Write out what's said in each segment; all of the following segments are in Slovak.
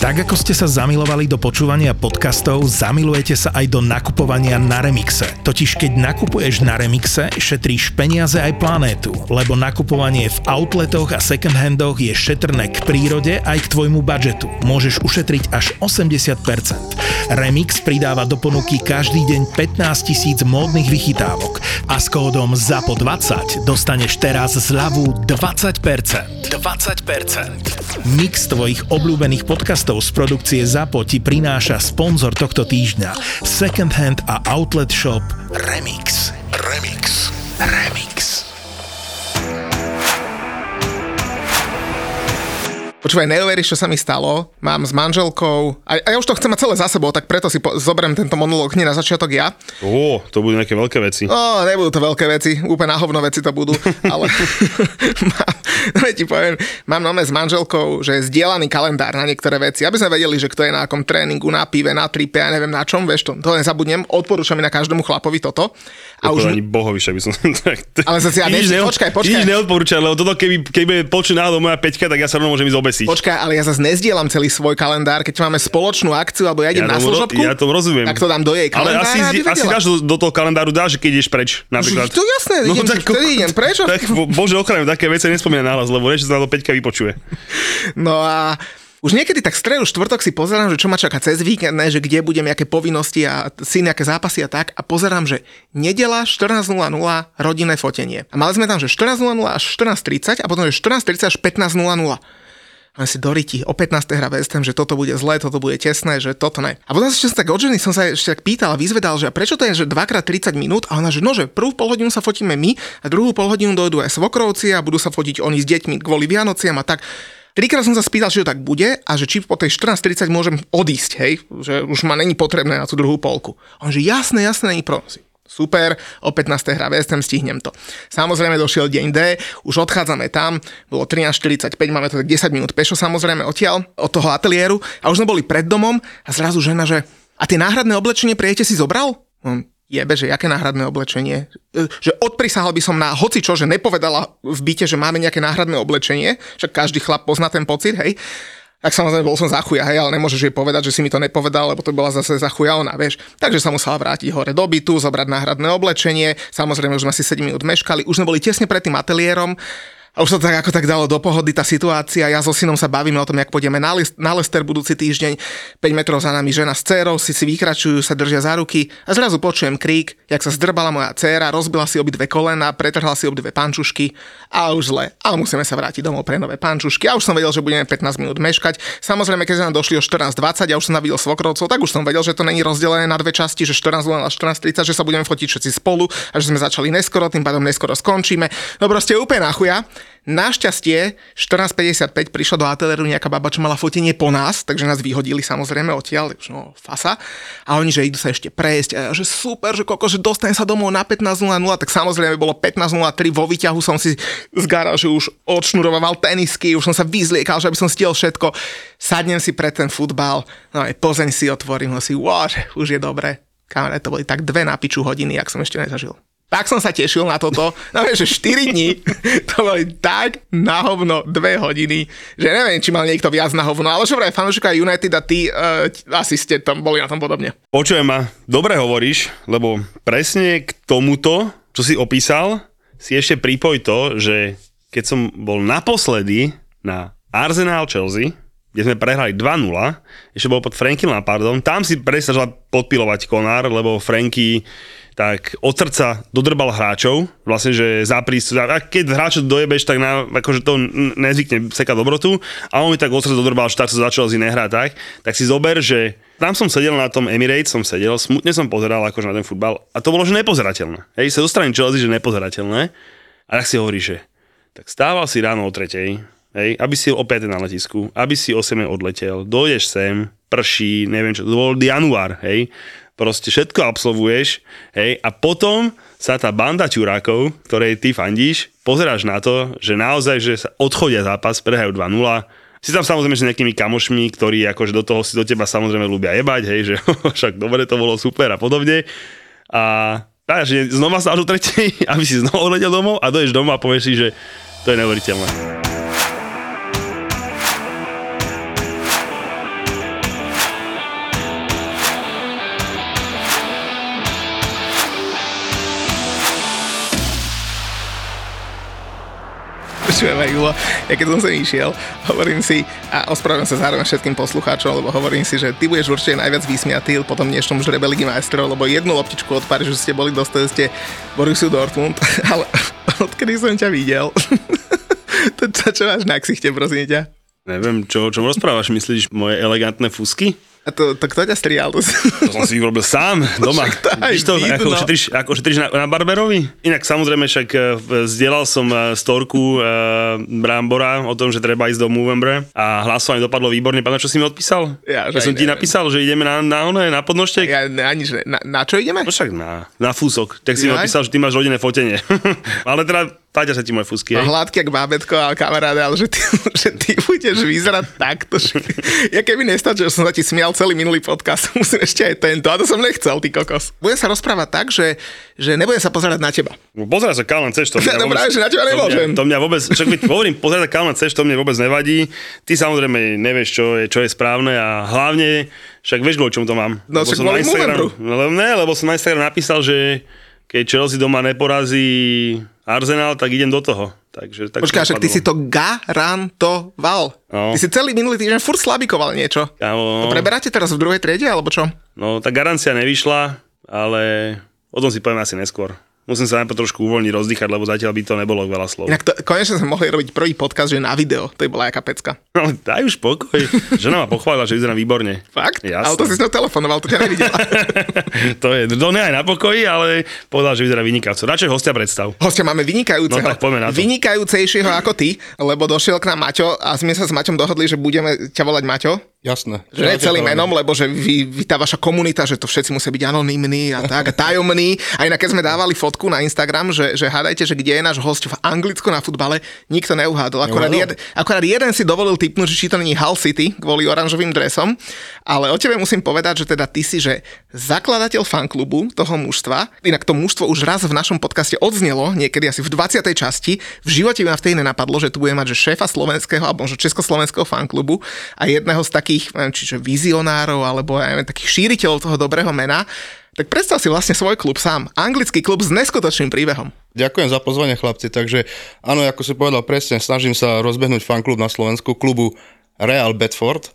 Tak ako ste sa zamilovali do počúvania podcastov, zamilujete sa aj do nakupovania na Remixe. Totiž keď nakupuješ na Remixe, šetríš peniaze aj planétu, lebo nakupovanie v outletoch a second handoch je šetrné k prírode aj k tvojmu budžetu. Môžeš ušetriť až 80%. Remix pridáva do ponuky každý deň 15 tisíc módnych vychytávok a s kódom ZAPO20 dostaneš teraz zľavu 20%. 20%. Mix tvojich obľúbených podcastov podcastov z produkcie ZAPO ti prináša sponzor tohto týždňa Second Hand a Outlet Shop Remix. Remix. Remix. Počúvaj, neuveríš, čo sa mi stalo. Mám s manželkou, a, a ja už to chcem mať celé za sebou, tak preto si po, zoberiem tento monológ hneď na začiatok ja. Ó, to budú nejaké veľké veci. Ó, nebudú to veľké veci, úplne na hovno veci to budú, ale mám, no ti poviem, mám nome s manželkou, že je zdieľaný kalendár na niektoré veci, aby sme vedeli, že kto je na akom tréningu, na pive, na tripe, ja neviem na čom, vieš to, to nezabudnem, odporúčam na každému chlapovi toto. A už... ani bohovi, by som... ale sa si ja ne... počkaj, počkaj. Nič neodporúčam, lebo toto keby, keby počuť náhodou moja peťka, tak ja sa rovno môžem ísť obesiť. Počkaj, ale ja zase nezdielam celý svoj kalendár, keď máme spoločnú akciu, alebo ja idem ja na služobku. Ja to rozumiem. Tak to dám do jej kalendára. Ale asi, asi dáš do, do, toho kalendáru dáš, keď ideš preč, napríklad. To jasné, no, idem, tak, idem preč. Tak, bože, ochraňujem, také veci nespomínam nahlas, lebo vieš, sa na to Peťka vypočuje. No a už niekedy tak stredu, štvrtok si pozerám, že čo ma čaká cez víkend, ne, že kde budem, aké povinnosti a si nejaké zápasy a tak a pozerám, že nedela 14.00 rodinné fotenie. A mali sme tam, že 14.00 až 14.30 a potom, že 14.30 až 15.00. A si doriti, o 15. hra West Ham, že toto bude zlé, toto bude tesné, že toto ne. A potom sa tak od ženy som sa ešte tak pýtal a vyzvedal, že prečo to je, že 2x30 minút? A ona, že no, že prvú polhodinu sa fotíme my a druhú polhodinu dojdú aj svokrovci a budú sa fotiť oni s deťmi kvôli Vianociam a tak. Trikrát som sa spýtal, či to tak bude a že či po tej 14.30 môžem odísť, hej, že už ma není potrebné na tú druhú polku. On že jasné, jasné, není problém super, o 15. hra West stihnem to. Samozrejme došiel deň D, už odchádzame tam, bolo 13.45, máme to tak 10 minút pešo samozrejme odtiaľ, od toho ateliéru a už sme boli pred domom a zrazu žena, že a tie náhradné oblečenie prijete si zobral? Jebe, že jaké náhradné oblečenie? E, že odprisahal by som na hoci čo, že nepovedala v byte, že máme nejaké náhradné oblečenie, však každý chlap pozná ten pocit, hej. Tak samozrejme bol som za chuja, hej, ale nemôžeš jej povedať, že si mi to nepovedal, lebo to bola zase za chuja ona, vieš. Takže sa musela vrátiť hore do bytu, zobrať náhradné oblečenie, samozrejme už sme si 7 minút meškali, už sme boli tesne pred tým ateliérom, a už sa tak ako tak dalo do pohody tá situácia. Ja so synom sa bavíme o tom, jak pôjdeme na, list, na Lester budúci týždeň. 5 metrov za nami žena s dcerou si si vykračujú, sa držia za ruky a zrazu počujem krík, jak sa zdrbala moja dcéra, rozbila si obidve kolena, pretrhla si obidve pančušky a už zle. Ale musíme sa vrátiť domov pre nové pančušky. A už som vedel, že budeme 15 minút meškať. Samozrejme, keď sme došli o 14.20 a už som navidel svokrovcov, tak už som vedel, že to není rozdelené na dve časti, že 14.00 a 14.30, že sa budeme fotiť všetci spolu a že sme začali neskoro, tým pádom neskoro skončíme. No proste úplne na chuja. Našťastie 14.55 prišla do ateliéru nejaká baba, čo mala fotenie po nás, takže nás vyhodili samozrejme odtiaľ, už no fasa. A oni, že idú sa ešte prejsť, a ja, že super, že koko, že dostane sa domov na 15.00, tak samozrejme bolo 15.03, vo výťahu som si z garáže už odšnuroval tenisky, už som sa vyzliekal, že aby som stiel všetko. Sadnem si pre ten futbal, no aj Pozeň si otvorím, no si, wow, už je dobré. Kamarát, to boli tak dve na piču hodiny, jak som ešte nezažil. Tak som sa tešil na toto. No vieš, že 4 dní, to boli tak na hovno 2 hodiny, že neviem, či mal niekto viac na hovno, ale čo vraj fanúšika United a ty uh, asi ste tam boli na tom podobne. Počujem ma, dobre hovoríš, lebo presne k tomuto, čo si opísal, si ešte pripoj to, že keď som bol naposledy na Arsenal Chelsea, kde sme prehrali 2-0, ešte bol pod Franky Lampardom, tam si presne podpilovať Konár, lebo Franky tak od srdca dodrbal hráčov, vlastne, že za prístup, a keď hráčov dojebeš, tak na, akože to nezvykne seka dobrotu, a on mi tak od srdca dodrbal, že tak sa začal z nehrať tak, tak si zober, že tam som sedel na tom Emirates, som sedel, smutne som pozeral akože na ten futbal a to bolo, že nepozerateľné. Hej, sa dostrany Chelsea, že nepozerateľné. A tak si hovorí, že tak stával si ráno o tretej, hej, aby si o 5 na letisku, aby si o 7 odletel, dojdeš sem, prší, neviem čo, to bol január, hej, proste všetko absolvuješ, hej, a potom sa tá banda ťurákov, ktorej ty fandíš, pozeráš na to, že naozaj, že sa odchodia zápas, prehajú 2-0, si tam samozrejme s nejakými kamošmi, ktorí akože do toho si do teba samozrejme ľúbia jebať, hej, že však dobre, to bolo super a podobne. A takže znova sa do tretej, aby si znova odletel domov a dojdeš domov a povieš si, že to je neuveriteľné. Počúvaj, Julo, ja keď som sem išiel, hovorím si, a ospravedlňujem sa zároveň všetkým poslucháčom, lebo hovorím si, že ty budeš určite najviac vysmiatý po tom dnešnom žrebe Ligy majstrov, lebo jednu loptičku od Parížu ste boli, dostali ste Borussiu Dortmund, ale odkedy som ťa videl, to čo máš na ksichte, prosím ťa? Neviem, čo, o čom rozprávaš? Myslíš moje elegantné fusky? A to, to kto ťa strial? To som si urobil sám, doma. Víš to, vidno. ako šetríš, ako šetríš na, na Barberovi? Inak samozrejme však e, zdieľal som e, storku e, Brambora o tom, že treba ísť do Movember a hlasovanie dopadlo výborne. Pamätáš, čo si mi odpísal? Ja ja som ti neviem. napísal, že ideme na, na, one, na podnožtek. Ja, na, nič, na, na čo ideme? No však na, na fúsok. Tak si mi Jaj. odpísal, že ty máš rodinné fotenie. Ale teda páťa sa ti moje. No, hej? hladký jak bábetko, ale kamaráde, ale že ty, že ty budeš vyzerať takto. Že... Ja keby nestačil, že som sa ti smial celý minulý podcast, musím ešte aj tento. A to som nechcel, ty kokos. Budem sa rozprávať tak, že, že nebudem sa pozerať na teba. Pozeraj sa Kalman Ceš, to mňa No vôbec, práve, že na teba to nemôžem. mňa, to mňa vôbec, však hovorím, pozeraj sa Kalman Ceš, to mne vôbec nevadí. Ty samozrejme nevieš, čo je, čo je správne a hlavne, však vieš, kvôli čomu to mám. No, Lebo však som na Instagram, no, lebo ne, lebo som na Instagram napísal, že keď Chelsea doma neporazí Arsenal, tak idem do toho. Takže, tak Počkaj, však ty si to garantoval. No. Ty si celý minulý týždeň furt slabikoval niečo. Kámo, To preberáte teraz v druhej triede, alebo čo? no, tá garancia nevyšla, ale o tom si poviem asi neskôr. Musím sa najprv trošku uvoľniť, rozdýchať, lebo zatiaľ by to nebolo veľa slov. Inak to, konečne sme mohli robiť prvý podcast, že na video. To by bola jaká pecka. No, daj už pokoj. Žena ma pochválila, že vyzerám výborne. Fakt? Jasné. Ale to si s ňou telefonoval, to ťa nevidela. to je, to ne aj na pokoji, ale povedal, že vyzerá vynikajúco. Radšej hostia predstav. Hostia máme vynikajúceho. No tak poďme na to. Vynikajúcejšieho ako ty, lebo došiel k nám Maťo a sme sa s Maťom dohodli, že budeme ťa volať Maťo. Jasné. Že nie celým menom, lebo že vy, vy, tá vaša komunita, že to všetci musia byť anonymní a tak, a tajomní. A inak keď sme dávali fotku na Instagram, že, že hádajte, že kde je náš host v Anglicku na futbale, nikto neuhádol. Akorát, jed, akorát jeden si dovolil typnúť, že či to není Hull City kvôli oranžovým dresom. Ale o tebe musím povedať, že teda ty si, že zakladateľ fanklubu toho mužstva, inak to mužstvo už raz v našom podcaste odznelo, niekedy asi v 20. časti, v živote ma vtedy nenapadlo, že tu bude mať že šéfa slovenského alebo možno československého fanklubu a jedného z takých, neviem, čiže vizionárov alebo neviem, takých šíriteľov toho dobrého mena. Tak predstav si vlastne svoj klub sám. Anglický klub s neskutočným príbehom. Ďakujem za pozvanie, chlapci. Takže áno, ako si povedal presne, snažím sa rozbehnúť fanklub na Slovensku, klubu Real Bedford.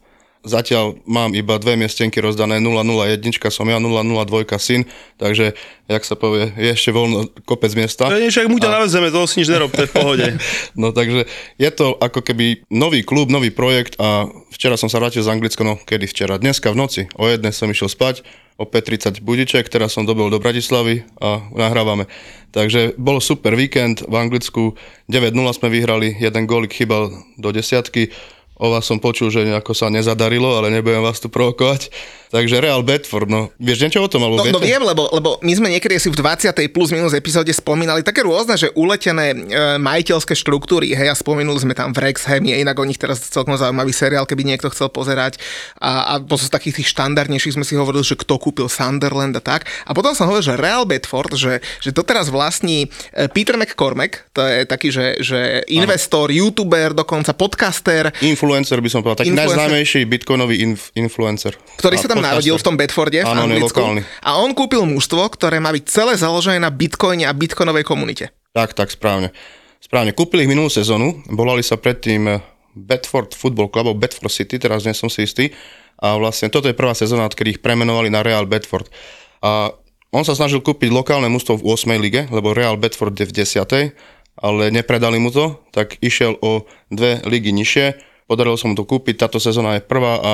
Zatiaľ mám iba dve miestenky rozdané, 001 som ja, 002 syn, takže, jak sa povie, je ešte voľno kopec miesta. To je však mu ťa navezeme, toho si nič nerob, to je v pohode. No takže je to ako keby nový klub, nový projekt a včera som sa vrátil z Anglicka, no kedy včera? Dneska v noci, o jednej som išiel spať, o 5.30 budiček, teraz som dobil do Bratislavy a nahrávame. Takže bol super víkend v Anglicku, 9-0 sme vyhrali, jeden gólik chybal do desiatky, o vás som počul, že nejako sa nezadarilo, ale nebudem vás tu provokovať. Takže Real Bedford, no vieš niečo o tom? Alebo No, no viem, lebo, lebo my sme niekedy asi v 20. plus minus epizóde spomínali také rôzne, že uletené e, majiteľské štruktúry, hej, a spomenuli sme tam Wrexham, je inak o nich teraz celkom zaujímavý seriál, keby niekto chcel pozerať. A, a z takých tých štandardnejších sme si hovorili, že kto kúpil Sunderland a tak. A potom som hovoril, že Real Bedford, že, že to teraz vlastní e, Peter McCormack, to je taký, že, že investor, youtuber, dokonca podcaster, Influencer by som povedal, taký Influencer. najznámejší bitcoinový inf- influencer. ktorý A sa tam. Narodil v tom Bedforde v Áno, Anglicku. lokálny. A on kúpil mužstvo, ktoré má byť celé založené na bitcoine a bitcoinovej komunite. Tak, tak, správne. Správne. Kúpili ich minulú sezónu, volali sa predtým eh, Bedford Football Club, alebo Bedford City, teraz nie som si istý. A vlastne toto je prvá sezóna, od ktorých premenovali na Real Bedford. A on sa snažil kúpiť lokálne mužstvo v 8. lige, lebo Real Bedford je v 10. ale nepredali mu to, tak išiel o dve ligy nižšie. Podarilo sa mu to kúpiť, táto sezóna je prvá a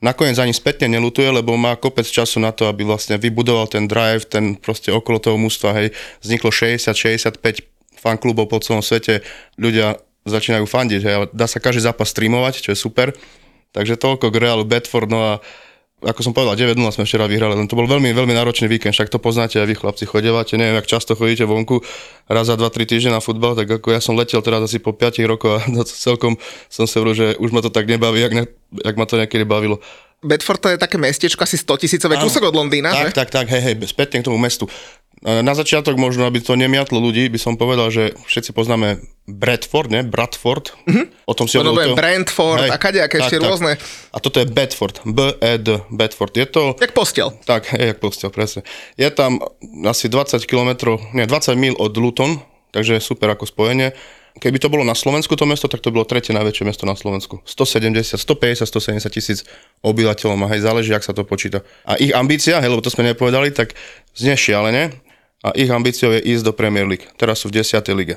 nakoniec ani spätne nelutuje, lebo má kopec času na to, aby vlastne vybudoval ten drive, ten proste okolo toho mústva, hej, vzniklo 60-65 fanklubov po celom svete, ľudia začínajú fandiť, hej, dá sa každý zápas streamovať, čo je super. Takže toľko k Realu Bedford, no a ako som povedal, 9-0 sme včera vyhrali, len to bol veľmi, veľmi náročný víkend, však to poznáte aj vy chlapci, chodevate, neviem, ak často chodíte vonku, raz za 2-3 týždne na futbal, tak ako ja som letel teraz asi po 5 rokoch a celkom som si hovoril, že už ma to tak nebaví, jak, ne, jak ma to niekedy bavilo. Bedford to je také mestečko, asi 100 tisícové, kúsok od Londýna, Tak, že? tak, tak, hej, hej, spätne k tomu mestu. Na začiatok možno, aby to nemiatlo ľudí, by som povedal, že všetci poznáme Bradford, ne? Bradford. Mm-hmm. O tom si hovoril. bude Brentford a kadejaké ešte rôzne. A toto je Bedford. B-E-D, Bedford. Je to... Jak postel. Tak, hej, jak postel, presne. Je tam asi 20 km, nie, 20 mil od Luton, takže super ako spojenie. keby to bolo na Slovensku to mesto, tak to bolo tretie najväčšie mesto na Slovensku. 170, 150, 170 tisíc obyvateľov má, hej, záleží, ak sa to počíta. A ich ambícia, hej, lebo to sme nepovedali, tak znie šialene a ich ambíciou je ísť do Premier League. Teraz sú v 10. lige.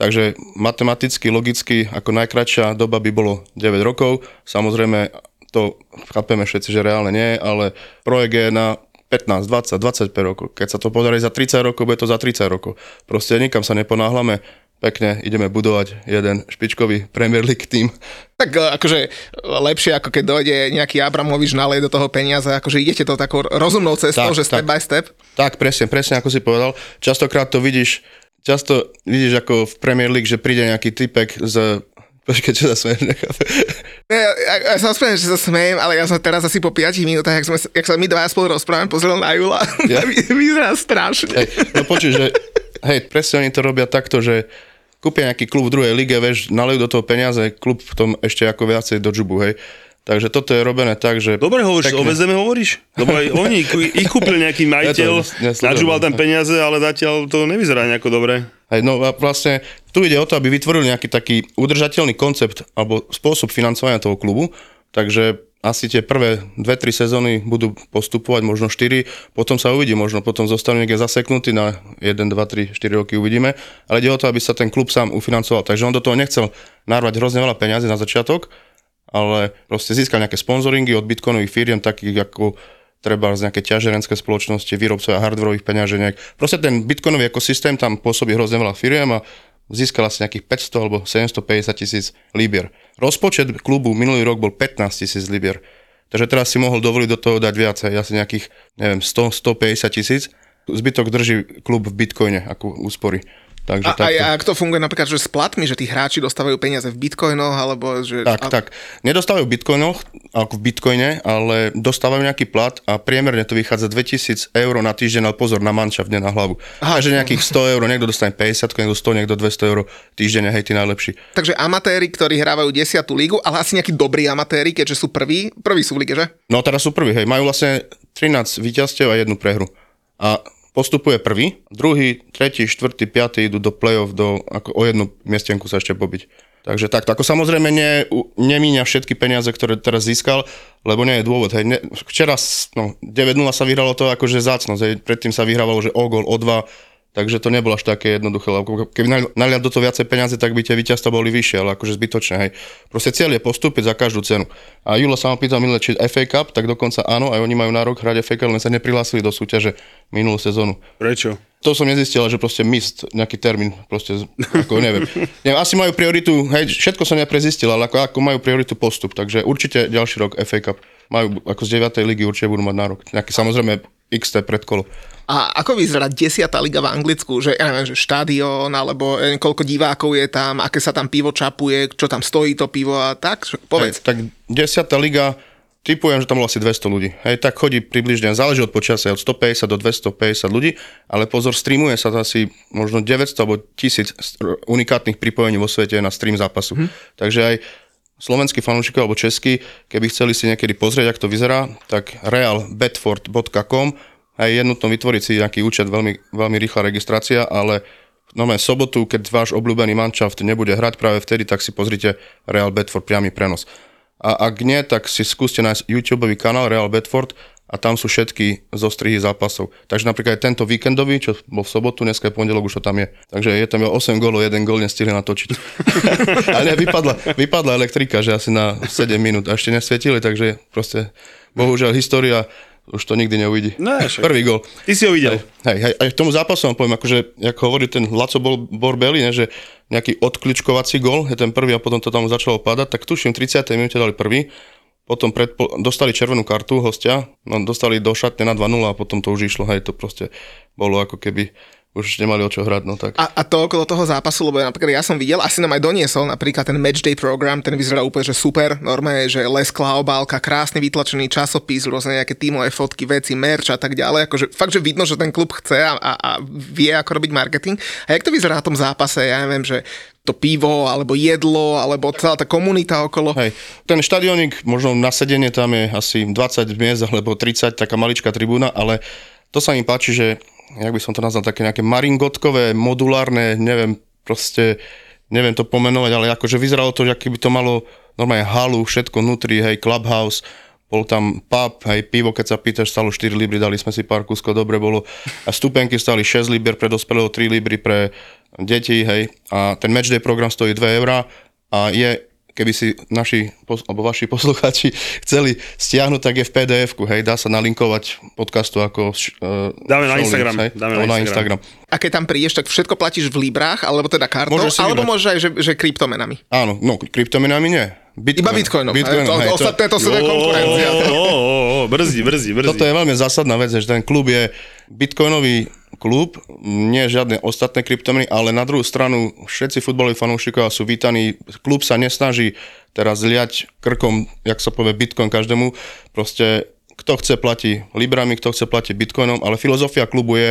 Takže matematicky, logicky, ako najkračšia doba by bolo 9 rokov. Samozrejme, to chápeme všetci, že reálne nie, ale projekt je na 15, 20, 25 rokov. Keď sa to podarí za 30 rokov, bude to za 30 rokov. Proste nikam sa neponáhlame pekne ideme budovať jeden špičkový Premier League tým. Tak e, akože lepšie, ako keď dojde nejaký Abramovič nalej do toho peniaza, akože idete to takou rozumnou cestou, tak, že step tak, by step. Tak, presne, presne ako si povedal. Častokrát to vidíš, často vidíš ako v Premier League, že príde nejaký typek z Počkej, čo sa smeješ, nechápe. Ja, ja, ja som spomínal, že sa smejem, ale ja som teraz asi po 5 minútach, jak, sme, jak sa my dva spolu rozprávame, pozrel na Jula, ja? vyzerá strašne. Hej, no počuj, že hej, presne oni to robia takto, že kúpia nejaký klub v druhej lige, vieš, nalejú do toho peniaze, klub v tom ešte ako viacej do džubu, hej. Takže toto je robené tak, že... Dobre hovoríš, pekne. o VZM hovoríš? Lebo aj oni, ich kúpil nejaký majiteľ, ja tam peniaze, ale zatiaľ to nevyzerá nejako dobre. Hej, no a vlastne tu ide o to, aby vytvorili nejaký taký udržateľný koncept alebo spôsob financovania toho klubu, takže asi tie prvé 2-3 sezóny budú postupovať, možno 4, potom sa uvidí, možno potom zostanú niekde zaseknutí na 1, 2, 3, 4 roky uvidíme, ale ide o to, aby sa ten klub sám ufinancoval. Takže on do toho nechcel narvať hrozne veľa peniazy na začiatok, ale proste získal nejaké sponzoringy od bitcoinových firiem, takých ako treba z nejaké ťažerenské spoločnosti, výrobcovia hardwareových peňaženiek. Proste ten bitcoinový ekosystém tam pôsobí hrozne veľa firiem a získal asi nejakých 500 alebo 750 tisíc libier. Rozpočet klubu minulý rok bol 15 tisíc libier. Takže teraz si mohol dovoliť do toho dať viacej, asi nejakých, neviem, 100, 150 tisíc. Zbytok drží klub v bitcoine ako úspory. Takže a, takto. a ak to funguje napríklad, že s platmi, že tí hráči dostávajú peniaze v bitcoinoch, alebo že... Tak, a... tak. Nedostávajú v bitcoinoch, ako v bitcoine, ale dostávajú nejaký plat a priemerne to vychádza 2000 eur na týždeň, ale pozor, na manča v na hlavu. Aha, že nejakých 100 eur, niekto dostane 50, niekto 100, niekto 200 eur týždeň, hej, tí najlepší. Takže amatéri, ktorí hrávajú 10. lígu, ale asi nejakí dobrí amatéri, keďže sú prví, prví sú v lige, že? No teraz sú prví, hej, majú vlastne 13 víťazstiev a jednu prehru. A postupuje prvý, druhý, tretí, štvrtý, piatý idú do play-off, do, ako o jednu miestenku sa ešte pobiť. Takže takto. Ako samozrejme ne, nemíňa všetky peniaze, ktoré teraz získal, lebo nie je dôvod. Hej. Ne, včera no, 9-0 sa vyhralo to akože zácnosť. Hej. Predtým sa vyhrávalo, že o gol, o dva, Takže to nebolo až také jednoduché, lebo keby naliať do toho viacej peniaze, tak by tie víťazstva boli vyššie, ale akože zbytočné, hej. Proste cieľ je postúpiť za každú cenu. A Julo sa ma pýtal minulé, či FA Cup, tak dokonca áno, aj oni majú nárok hrať FA Cup, len sa neprihlásili do súťaže minulú sezónu. Prečo? To som nezistil, že proste mist, nejaký termín, proste, ako neviem. neviem. Asi majú prioritu, hej, všetko som neprezistil, ale ako, ako majú prioritu postup, takže určite ďalší rok FA Cup. Majú, ako z 9. ligy určite budú mať nárok. Nejaký samozrejme XT predkolo. A ako vyzerá 10. liga v Anglicku, že ja neviem, že štadión, alebo neviem, koľko divákov je tam, aké sa tam pivo čapuje, čo tam stojí to pivo a tak? Povedz. Hej, tak 10. liga, typujem, že tam bolo asi 200 ľudí. Hej, tak chodí približne, záleží od počasia, od 150 do 250 ľudí, ale pozor, streamuje sa to asi možno 900 alebo 1000 unikátnych pripojení vo svete na stream zápasu. Hm. Takže aj slovenskí fanúšikovia alebo českí, keby chceli si niekedy pozrieť, ako to vyzerá, tak realbedford.com a je jednotno vytvoriť si nejaký účet, veľmi, veľmi rýchla registrácia, ale no sobotu, keď váš obľúbený manšaft nebude hrať práve vtedy, tak si pozrite Real Bedford priamy prenos. A ak nie, tak si skúste nájsť YouTube kanál Real Bedford a tam sú všetky zostrihy zápasov. Takže napríklad aj tento víkendový, čo bol v sobotu, dneska je pondelok, už to tam je. Takže je tam 8 gólov, 1 gól nestihli natočiť. Ale vypadla, vypadla elektrika, že asi na 7 minút a ešte nesvietili, takže proste bohužiaľ história už to nikdy neuvidí. No, Prvý gol. Ty si ho videl. Hej, hej, aj k tomu zápasu vám poviem, akože, ako hovorí ten Laco bol Borbeli, ne, že nejaký odkličkovací gol je ten prvý a potom to tam začalo padať, tak tuším, 30. minúte dali prvý, potom predpo- dostali červenú kartu hostia, no, dostali do šatne na 2-0 a potom to už išlo, hej, to proste bolo ako keby už nemali o čo hrať, no tak. A, a to okolo toho zápasu, lebo napríklad ja som videl, asi nám aj doniesol napríklad ten matchday program, ten vyzerá úplne, že super, normálne, že lesklá obálka, krásne vytlačený časopis, rôzne nejaké tímové fotky, veci, merch a tak ďalej, akože fakt, že vidno, že ten klub chce a, a, a vie, ako robiť marketing. A jak to vyzerá na tom zápase, ja neviem, že to pivo, alebo jedlo, alebo celá tá komunita okolo. Hej, ten štadionik, možno na sedenie tam je asi 20 miest, alebo 30, taká maličká tribúna, ale to sa mi páči, že jak by som to nazval, také nejaké maringotkové, modulárne, neviem, proste neviem to pomenovať, ale akože vyzeralo to, že by to malo normálne halu, všetko vnútri, hej, clubhouse, bol tam pub, hej, pivo, keď sa pýtaš, stalo 4 libry, dali sme si pár kúskov, dobre bolo. A stupenky stali 6 liber pre dospelého, 3 libry pre deti, hej. A ten matchday program stojí 2 eurá a je keby si naši, alebo vaši poslucháči chceli stiahnuť, tak je v pdf hej, dá sa nalinkovať podcastu ako uh, Dáme na Instagram. Hej, dáme na Instagram. Instagram. A keď tam prídeš, tak všetko platíš v librách, alebo teda kartou, Môžeš si alebo vybrať. môžeš aj, že, že kryptomenami. Áno, no kryptomenami nie. Bitcoin. Iba bitcoinom. Bitcoin, to, hej, to, ostatné to sú Ó, konkurencia. ó, ó, Brzdí, brzdí, brzdí. toto je veľmi zásadná vec, že ten klub je bitcoinový klub, nie žiadne ostatné kryptomeny, ale na druhú stranu všetci futbaloví fanúšikovia sú vítaní. Klub sa nesnaží teraz liať krkom, jak sa povie, bitcoin každému. Proste kto chce platí librami, kto chce platí bitcoinom, ale filozofia klubu je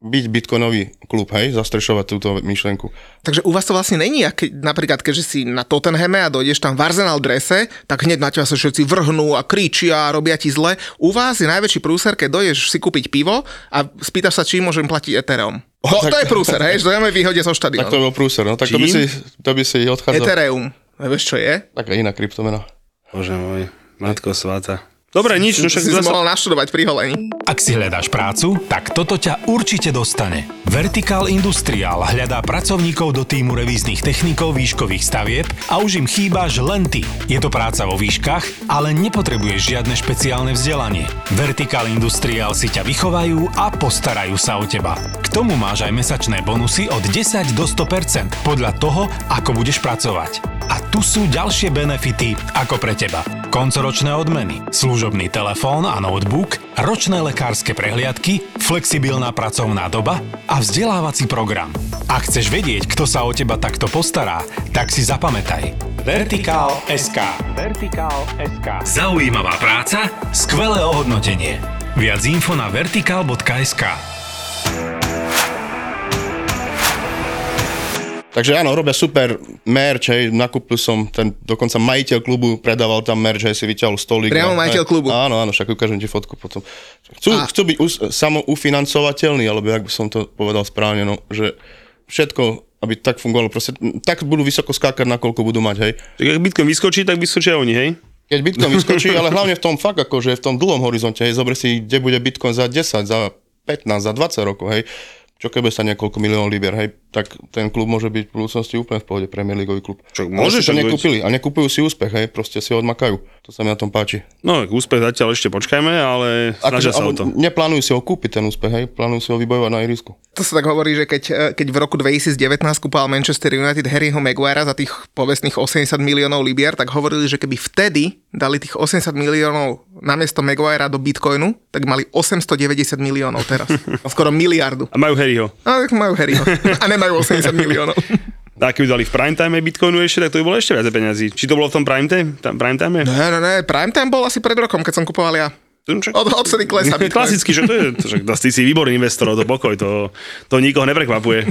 byť bitcoinový klub, hej, zastrešovať túto myšlenku. Takže u vás to vlastne není, ak, napríklad, keďže si na Tottenhame a dojdeš tam v Arsenal drese, tak hneď na teba sa všetci vrhnú a kričia a robia ti zle. U vás je najväčší prúser, keď dojdeš si kúpiť pivo a spýtaš sa, či môžem platiť Ethereum. To, to je prúser, hej, že to je vyhodia zo Tak to bol prúser, no tak to by, Čím? si, to by si odchádzal. Ethereum. Vieš, čo je? Taká iná kryptomena. Bože môj, matko sváta. Dobre, nič, no však si si zase... mohol naštudovať pri holení. Ak si hľadáš prácu, tak toto ťa určite dostane. Vertical Industrial hľadá pracovníkov do týmu revíznych technikov výškových stavieb a už im chýbaš len ty. Je to práca vo výškach, ale nepotrebuješ žiadne špeciálne vzdelanie. Vertical Industrial si ťa vychovajú a postarajú sa o teba. K tomu máš aj mesačné bonusy od 10 do 100% podľa toho, ako budeš pracovať. A tu sú ďalšie benefity ako pre teba. Koncoročné odmeny, služobný telefón a notebook, ročné lekárske prehliadky, flexibilná pracovná doba a vzdelávací program. Ak chceš vedieť, kto sa o teba takto postará, tak si zapamätaj. Vertikál SK. Vertikál SK. Zaujímavá práca, skvelé ohodnotenie. Viac info na vertikál.sk. Takže áno, robia super merch, hej, nakúpil som ten, dokonca majiteľ klubu predával tam merch, hej, si vyťahol stolík. Priamo a- majiteľ hej. klubu? Áno, áno, však ukážem ti fotku potom. Chcú, A- chcú byť us, samoufinancovateľní, alebo jak by som to povedal správne, no, že všetko, aby tak fungovalo, proste tak budú vysoko skákať, nakoľko budú mať, hej. Tak ak Bitcoin vyskočí, tak vyskočia oni, hej? Keď Bitcoin vyskočí, ale hlavne v tom fakt, akože v tom dlhom horizonte, hej, zober si, kde bude Bitcoin za 10, za 15, za 20 rokov, hej. Čo keby sa niekoľko miliónov liber, hej, tak ten klub môže byť v budúcnosti úplne v pohode, Premier Leagueový klub. Ale môže, to nekúpili a nekúpujú si úspech, hej, proste si ho odmakajú. To sa mi na tom páči. No, tak úspech zatiaľ ešte počkajme, ale snažia sa o to. neplánujú si ho kúpiť ten úspech, hej, plánujú si ho vybojovať na ihrisku. To sa tak hovorí, že keď, eh, keď v roku 2019 kúpal Manchester United Harryho Maguirea za tých povestných 80 miliónov libier, tak hovorili, že keby vtedy dali tých 80 miliónov namiesto Maguirea do Bitcoinu, tak mali 890 miliónov teraz. Skoro miliardu. A majú Harryho. A tak majú Harryho. A nemajú 80 miliónov. A keby dali v prime time Bitcoinu ešte, tak to by bolo ešte viac peniazí. Či to bolo v tom prime time? Tam prime time? Ne, ne, ne, prime time bol asi pred rokom, keď som kupoval ja. Od, odvtedy klesá Bitcoin. Klasicky, že to je, to, že ty si výborný investor, to pokoj, to, to nikoho neprekvapuje.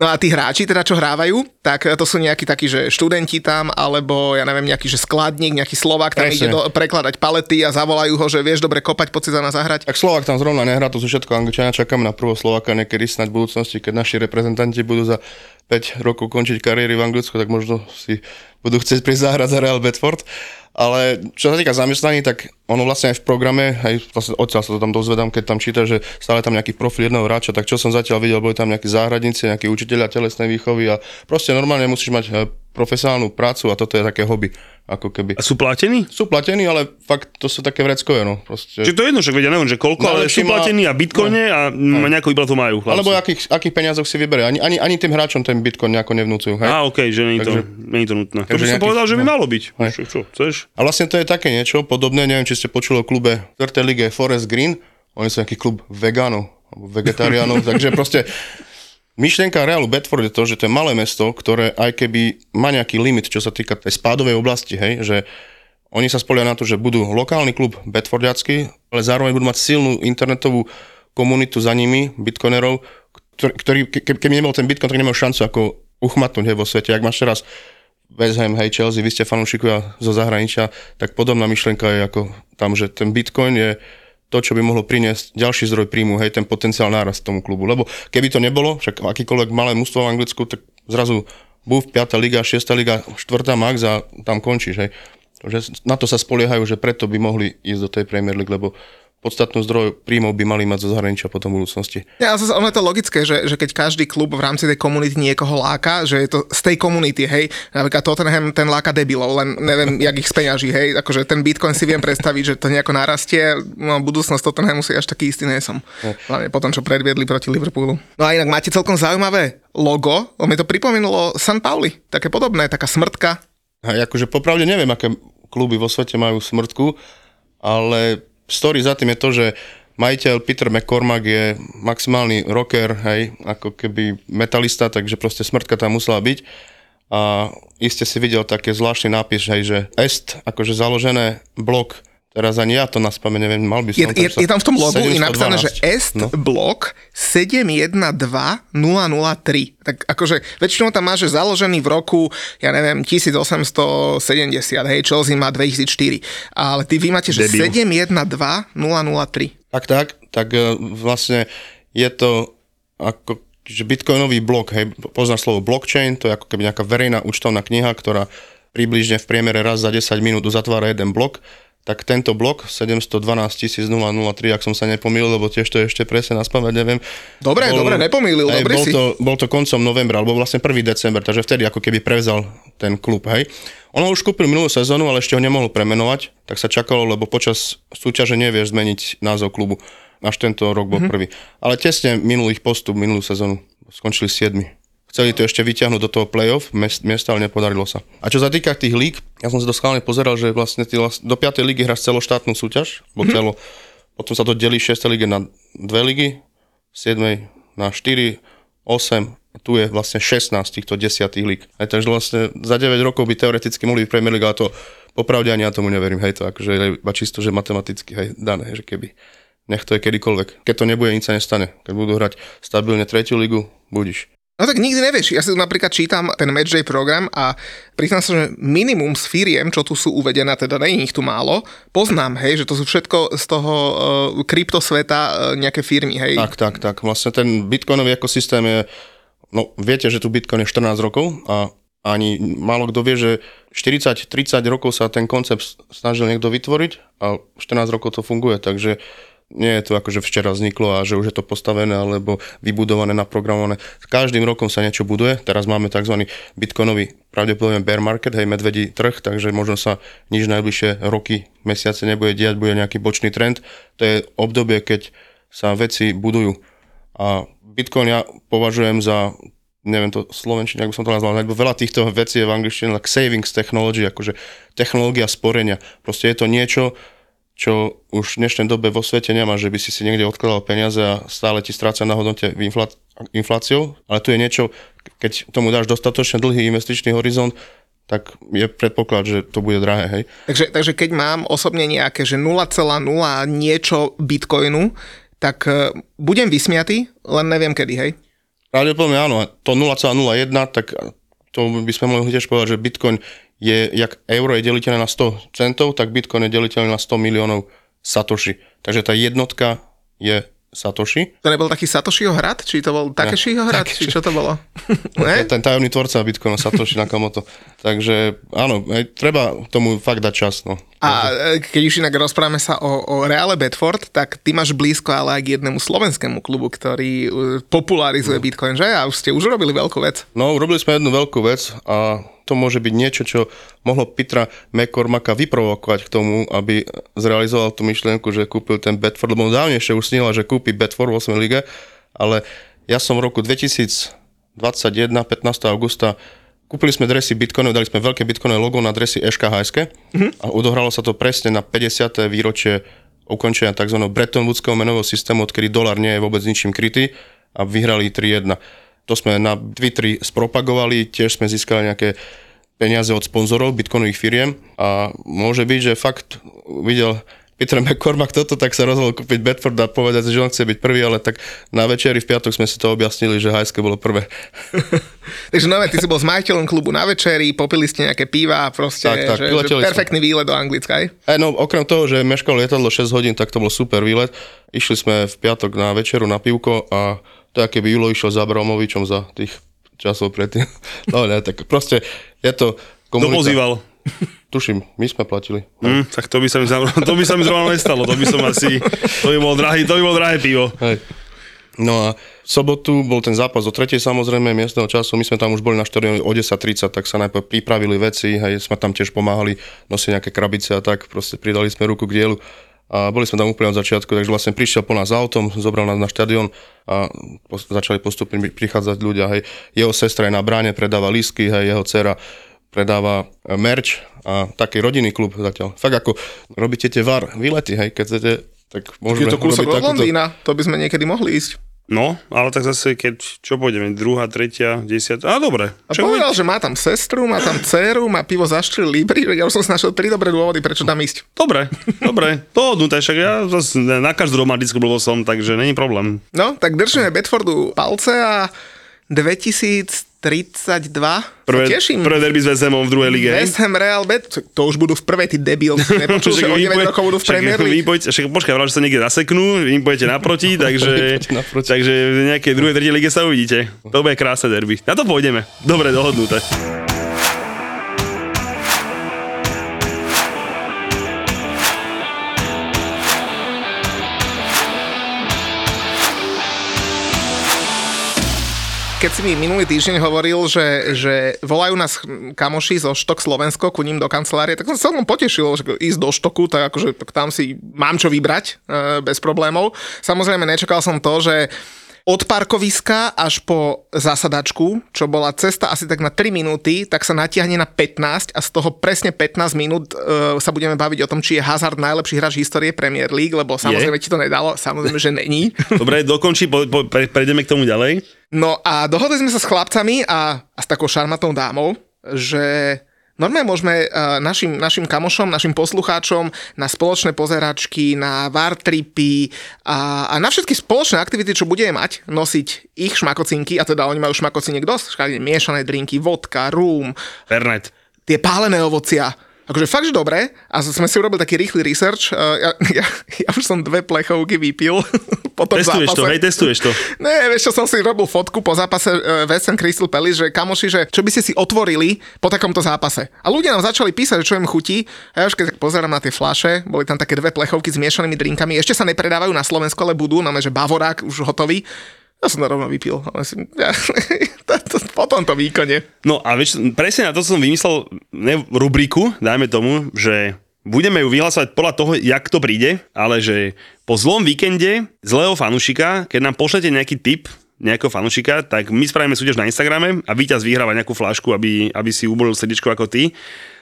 No a tí hráči, teda čo hrávajú, tak to sú nejakí takí, že študenti tam, alebo ja neviem, nejaký, že skladník, nejaký Slovák tam Presne. ide do, prekladať palety a zavolajú ho, že vieš dobre kopať, poď si za nás zahrať. Ak Slovak tam zrovna nehrá, to sú všetko Angličania, čakáme na prvého Slováka niekedy snať v budúcnosti, keď naši reprezentanti budú za 5 rokov končiť kariéry v Anglicku, tak možno si budú chcieť prísť zahrať za Real Bedford. Ale čo sa týka zamestnaní, tak ono vlastne aj v programe, aj vlastne odtiaľ sa to tam dozvedám, keď tam číta, že stále tam nejaký profil jedného hráča, tak čo som zatiaľ videl, boli tam nejakí záhradníci, nejakí učiteľia telesnej výchovy a proste normálne musíš mať eh, profesionálnu prácu a toto je také hobby, ako keby. A sú platení? Sú platení, ale fakt to sú také vreckové, no. Proste. Čiže to je jedno, že vedia, neviem, že koľko, No, ale sú má- platení a bitcoine a no. nejakú výplatu majú. Chlapci. Alebo akých, akých peniazoch si vyberie. Ani, ani, ani tým hráčom ten Bitcoin nejako nevnúcujú. Hej? Á, okej, že nie je to, Takže- nie je to nutné. To by takže som povedal, že by no. malo byť. Hej. Čo, čo, chceš? A vlastne to je také niečo podobné, neviem, či ste počuli o klube v 4. lige Forest Green. Oni sú nejaký klub vegánov, vegetariánov, takže proste myšlienka Realu Bedford je to, že to je malé mesto, ktoré aj keby má nejaký limit, čo sa týka tej spádovej oblasti, hej, že oni sa spolia na to, že budú lokálny klub Bedfordiacký, ale zároveň budú mať silnú internetovú komunitu za nimi, bitcoinerov, ktorý, ke- keby nebol ten bitcoin, tak nemal šancu ako uchmatnúť hej, vo svete. Ak máš teraz West Ham, hej, Chelsea, vy ste fanúšikovia zo zahraničia, tak podobná myšlienka je ako tam, že ten bitcoin je to, čo by mohlo priniesť ďalší zdroj príjmu, hej, ten potenciál nárast tomu klubu. Lebo keby to nebolo, však akýkoľvek malé mužstvo v Anglicku, tak zrazu buf, 5. liga, 6. liga, 4. max a tam končíš, hej. Že na to sa spoliehajú, že preto by mohli ísť do tej Premier League, lebo podstatnú zdroj príjmov by mali mať zo zahraničia potom v budúcnosti. Ja, zase, ono je to logické, že, že keď každý klub v rámci tej komunity niekoho láka, že je to z tej komunity, hej, napríklad Tottenham ten láka debilov, len neviem, jak ich speňaží, hej, akože ten Bitcoin si viem predstaviť, že to nejako narastie, no budúcnosť Tottenhamu si až taký istý nie som. Hlavne po tom, čo predviedli proti Liverpoolu. No a inak máte celkom zaujímavé logo, mi to pripomenulo San Pauli, také podobné, taká smrtka. A akože popravde neviem, aké kluby vo svete majú smrtku, ale story za tým je to, že majiteľ Peter McCormack je maximálny rocker, hej, ako keby metalista, takže proste smrtka tam musela byť. A iste si videl také zvláštny nápis, hej, že est, akože založené blok Teraz ani ja to na spame neviem, mal by som... Je, je, je tam v tom logu je napísané, že est no. blok 712003. Tak akože väčšinou tam máš, že založený v roku, ja neviem, 1870, hej, Chelsea má 2004. Ale ty vy máte, že 712003. Tak, tak, tak e, vlastne je to ako že bitcoinový blok, hej, poznáš slovo blockchain, to je ako keby nejaká verejná účtovná kniha, ktorá približne v priemere raz za 10 minút uzatvára jeden blok tak tento blok 712 003, ak som sa nepomýlil, lebo tiež to ešte presne na spamäť neviem. Dobre, bol, dobre, nepomýlil, hej, dobre bol si. To, bol to koncom novembra, alebo vlastne 1. december, takže vtedy ako keby prevzal ten klub, hej. On ho už kúpil minulú sezónu, ale ešte ho nemohol premenovať, tak sa čakalo, lebo počas súťaže nevieš zmeniť názov klubu. Až tento rok bol mm-hmm. prvý. Ale tesne minulých postup, minulú sezónu. Skončili 7. Chceli to ešte vyťahnuť do toho playoff, miesta, ale nepodarilo sa. A čo sa týka tých líg, ja som sa to schválne pozeral, že vlastne ty do 5. ligy hráš celoštátnu súťaž, bo mm-hmm. celo, potom sa to delí 6. lige na dve ligy, 7. na 4, 8, tu je vlastne 16 týchto 10 líg. Aj takže vlastne za 9 rokov by teoreticky mohli byť Premier League, ale to popravde ani ja tomu neverím, hej, to akože iba čisto, že matematicky, hej, dané, že keby nech to je kedykoľvek. Keď to nebude, nič sa nestane. Keď budú hrať stabilne tretiu ligu, budíš. No tak nikdy nevieš. Ja si tu napríklad čítam ten Matchday program a priznám sa, že minimum z firiem, čo tu sú uvedené, teda nie ich tu málo, poznám, hej, že to sú všetko z toho uh, kryptosveta uh, nejaké firmy, hej. Tak, tak, tak. Vlastne ten bitcoinový ekosystém je, no viete, že tu bitcoin je 14 rokov a ani málo kto vie, že 40-30 rokov sa ten koncept snažil niekto vytvoriť a 14 rokov to funguje, takže nie je to ako, že včera vzniklo a že už je to postavené alebo vybudované, naprogramované. Každým rokom sa niečo buduje. Teraz máme tzv. bitcoinový pravdepodobne bear market, hej, medvedí trh, takže možno sa nič najbližšie roky, mesiace nebude diať, bude nejaký bočný trend. To je obdobie, keď sa veci budujú. A Bitcoin ja považujem za neviem to slovenčine, ako som to nazval, lebo veľa týchto vecí je v angličtine like savings technology, akože technológia sporenia. Proste je to niečo, čo už v dnešnej dobe vo svete nemá, že by si si niekde odkladal peniaze a stále ti stráca na hodnote infláciou, ale tu je niečo, keď tomu dáš dostatočne dlhý investičný horizont, tak je predpoklad, že to bude drahé, hej. Takže, takže keď mám osobne nejaké, že 0,0 niečo bitcoinu, tak uh, budem vysmiatý, len neviem kedy, hej? Pravdepodobne áno, to 0,01, tak to by sme mohli tiež povedať, že bitcoin je, jak euro je deliteľné na 100 centov, tak Bitcoin je deliteľný na 100 miliónov satoshi. Takže tá jednotka je Satoshi. To nebol taký Satoshiho hrad? Či to bol Takeshiho hrad? Či čo to bolo? ne? Ten tajomný tvorca Bitcoinu Satoshi Nakamoto. Takže áno, treba tomu fakt dať čas. No. A e, keď už inak rozprávame sa o, o Reale Bedford, tak ty máš blízko ale aj k jednému slovenskému klubu, ktorý e, popularizuje no. Bitcoin, že? A už ste už robili veľkú vec. No, robili sme jednu veľkú vec a to môže byť niečo, čo mohlo Petra McCormacka vyprovokovať k tomu, aby zrealizoval tú myšlienku, že kúpil ten Bedford, lebo dávnejšie už snila, že kúpi Bedford v 8 lige, ale ja som v roku 2021, 15. augusta Kúpili sme dresy Bitcoinov, dali sme veľké Bitcoinové logo na dresy EŠKHSK mm-hmm. a odohralo sa to presne na 50. výročie ukončenia tzv. Bretton Woodského menového systému, odkedy dolar nie je vôbec ničím krytý a vyhrali 3-1. To sme na Twitteri spropagovali, tiež sme získali nejaké peniaze od sponzorov bitcoinových firiem a môže byť, že fakt videl Peter McCormack toto, tak sa rozhodol kúpiť Bedford a povedať, že on chce byť prvý, ale tak na večeri v piatok sme si to objasnili, že hajské bolo prvé. Takže no, ty si bol s majiteľom klubu na večeri, popili ste nejaké piva a proste, tak, tak, že, že perfektný výlet do Anglicka, aj? aj? no, okrem toho, že meškal lietadlo 6 hodín, tak to bol super výlet. Išli sme v piatok na večeru na pivko a to aké by Julo išiel za Bromovičom za tých časov predtým. No ne, tak proste je to komunita. pozýval? Tuším, my sme platili. Hm, tak to by sa mi, to by sa mi zrovna nestalo. To by som asi, to by bolo drahý, to by bolo drahé pivo. Hej. No a v sobotu bol ten zápas o tretej samozrejme miestneho času, my sme tam už boli na štadióne o 10.30, tak sa najprv pripravili veci, hej, sme tam tiež pomáhali nosiť nejaké krabice a tak, proste pridali sme ruku k dielu a boli sme tam úplne od začiatku, takže vlastne prišiel po nás autom, zobral nás na štadión a začali postupne pri- prichádzať ľudia, hej. Jeho sestra je na bráne, predáva lístky, hej, jeho dcera predáva e, merch a taký rodinný klub zatiaľ. Fakt ako robíte tie var, výlety, hej, keď chcete, tak môžeme Je to kúsok od Londýna, to by sme niekedy mohli ísť. No, ale tak zase, keď, čo pôjdeme, druhá, tretia, desiatá, a dobre. A Čo povedal, že má tam sestru, má tam dceru, má pivo za 4 libry, ja už som si našiel tri dobré dôvody, prečo tam ísť. Dobre, dobre, dohodnuté, však ja zase na každú romantickú blbosť som, takže není problém. No, tak držíme Bedfordu palce a 2032 Prvé, teším. prvé derby s Vezemom v druhej lige. West Ham Real Bet, to už budú v prvej, ty debil. Nepočul, že o 9 rokov budú v Premier League. pojďte, však počkaj, že sa niekde zaseknú, vy im pôjdete naproti, takže, naproti. takže v nejakej druhej, tretej lige sa uvidíte. To bude krásne derby. Na to pôjdeme. Dobre, dohodnuté. Keď si mi minulý týždeň hovoril, že, že volajú nás kamoši zo Štok Slovensko ku ním do kancelárie, tak som sa celkom potešil, že ísť do Štoku, tak akože tak tam si mám čo vybrať e, bez problémov. Samozrejme nečakal som to, že od parkoviska až po zasadačku, čo bola cesta asi tak na 3 minúty, tak sa natiahne na 15 a z toho presne 15 minút e, sa budeme baviť o tom, či je Hazard najlepší hráč histórie Premier League, lebo samozrejme ti to nedalo, samozrejme, že není. Dobre, dokončí, po, po, pre, prejdeme k tomu ďalej. No a dohodli sme sa s chlapcami a, a s takou šarmatnou dámou, že normálne môžeme uh, našim, našim kamošom, našim poslucháčom na spoločné pozeračky, na VAR tripy a, a na všetky spoločné aktivity, čo budeme mať, nosiť ich šmakocinky, a teda oni majú šmakociniek dosť, všade miešané drinky, vodka, rum, Fernet. tie pálené ovocia. Akože fakt, že dobre. A sme si urobili taký rýchly research. Ja, ja, ja už som dve plechovky vypil po tom Testuješ zápase. to, hej, testuješ to. Ne, vieš čo, som si robil fotku po zápase uh, West Ham Crystal Palace, že kamoši, že čo by ste si otvorili po takomto zápase. A ľudia nám začali písať, že čo im chutí. A ja už keď tak pozerám na tie flaše, boli tam také dve plechovky s miešanými drinkami. Ešte sa nepredávajú na Slovensku, ale budú, máme, že Bavorák už hotový. Ja som to rovno vypil. Ale si, ja, to, to, po tomto výkone. No a vieš, presne na to som vymyslel ne, rubriku, dajme tomu, že budeme ju vyhlasovať podľa toho, jak to príde, ale že po zlom víkende zlého fanušika, keď nám pošlete nejaký tip nejakého fanušika, tak my spravíme súťaž na Instagrame a víťaz vyhráva nejakú flašku, aby, aby si ubolil srdiečko ako ty.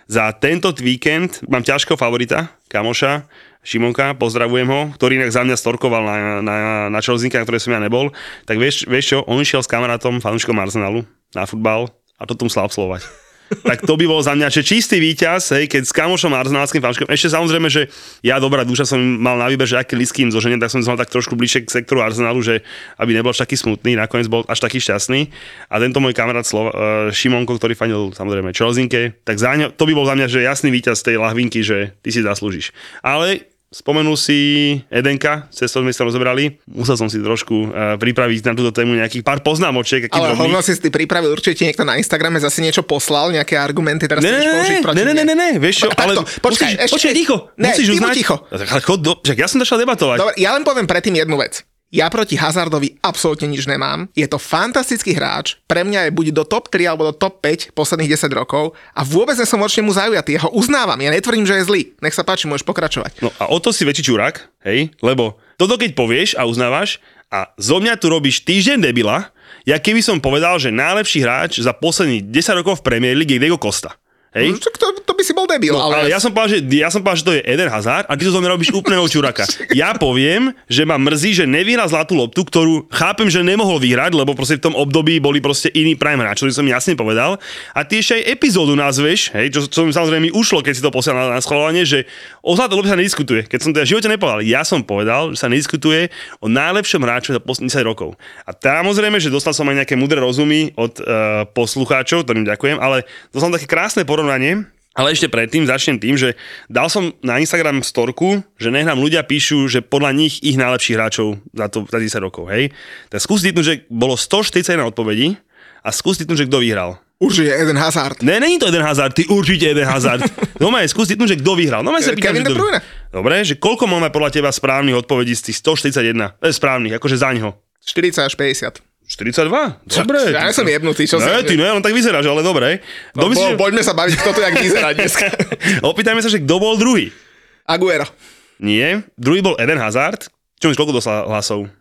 Za tento víkend mám ťažkého favorita, kamoša, Šimonka, pozdravujem ho, ktorý inak za mňa storkoval na, na, na Čelzníka, na ktoré som ja nebol. Tak vieš, vieš čo, on išiel s kamarátom, fanúšikom Arsenalu na futbal a to tu musel absolvovať. Tak to by bol za mňa že čistý víťaz, hej, keď s kamošom arsenálským fanúšikom. Ešte samozrejme, že ja dobrá duša som mal na výber, že aký listky im zoženiem, tak som mal tak trošku bližšie k sektoru Arsenalu, že aby nebol až taký smutný, nakoniec bol až taký šťastný. A tento môj kamarát Slova, uh, Šimonko, ktorý fanil samozrejme Čelzinke, tak za ňo, to by bol za mňa že jasný víťaz tej lahvinky, že ty si zaslúžiš. Ale Spomenul si Edenka, cez to sme sa rozobrali. Musel som si trošku uh, pripraviť na túto tému nejakých pár poznámočiek. Ale drobných. hovno si ty pripravil, určite niekto na Instagrame zase niečo poslal, nejaké argumenty, teraz Ne, chceš ne, použiť ne, proti ne, ne, ne, ne, vieš čo, ale počkaj, musíš, ešte- počkaj, ticho, Ne, musíš uznať. ticho. Chod do, ja som začal debatovať. Dobre, ja len poviem predtým jednu vec. Ja proti Hazardovi absolútne nič nemám. Je to fantastický hráč. Pre mňa je buď do top 3 alebo do top 5 posledných 10 rokov a vôbec som voči mu zaujatý. Ja ho uznávam. Ja netvrdím, že je zlý. Nech sa páči, môžeš pokračovať. No a o to si väčší čurák, hej, lebo toto keď povieš a uznávaš a zo mňa tu robíš týždeň debila, ja keby som povedal, že najlepší hráč za posledných 10 rokov v Premier League je Diego Costa. Hej? To, to, to by si bol debil. No, ale ja som povedal, že, ja som povedal, že to je Eden Hazard a ty to zo mňa robíš úplného čuraka. Ja poviem, že ma mrzí, že nevyhral zlatú loptu, ktorú chápem, že nemohol vyhrať, lebo proste v tom období boli proste iní prime hráči, čo som jasne povedal. A ty ešte aj epizódu nazveš, hej, čo, čo mi samozrejme mi ušlo, keď si to posiel na, na schvalovanie, že o zlaté lopte sa nediskutuje. Keď som to ja v živote nepovedal, ja som povedal, že sa nediskutuje o najlepšom hráčovi za posledných 10 rokov. A samozrejme, že dostal som aj nejaké mudré rozumy od uh, poslucháčov, ktorým ďakujem, ale dostal som také krásne porovnanie, ale ešte predtým začnem tým, že dal som na Instagram storku, že nech nám ľudia píšu, že podľa nich ich najlepších hráčov za, to, za 10 rokov, hej. Tak skús typnúť, že bolo 141 odpovedí a skús typnúť, že kto vyhral. Určite Eden Hazard. Ne, není to jeden Hazard, ty určite jeden Hazard. No maj, skús typnúť, že kto vyhral. No maj sa pýtam, Kevin že De kto- Bruyne. Dobre, že koľko máme podľa teba správnych odpovedí z tých 141? E, správnych, akože za ňo. 40 až 50. 42? Dobre. Ja nie som jebnutý, čo Ne, sa... ty ne, on tak vyzeráš, ale dobre. No, myslíš, po, poďme sa baviť, kto to jak vyzerá dneska. že... Opýtajme sa, že kto bol druhý. Aguero. Nie, druhý bol Eden Hazard. Čo myslíš, koľko dostal hlasov?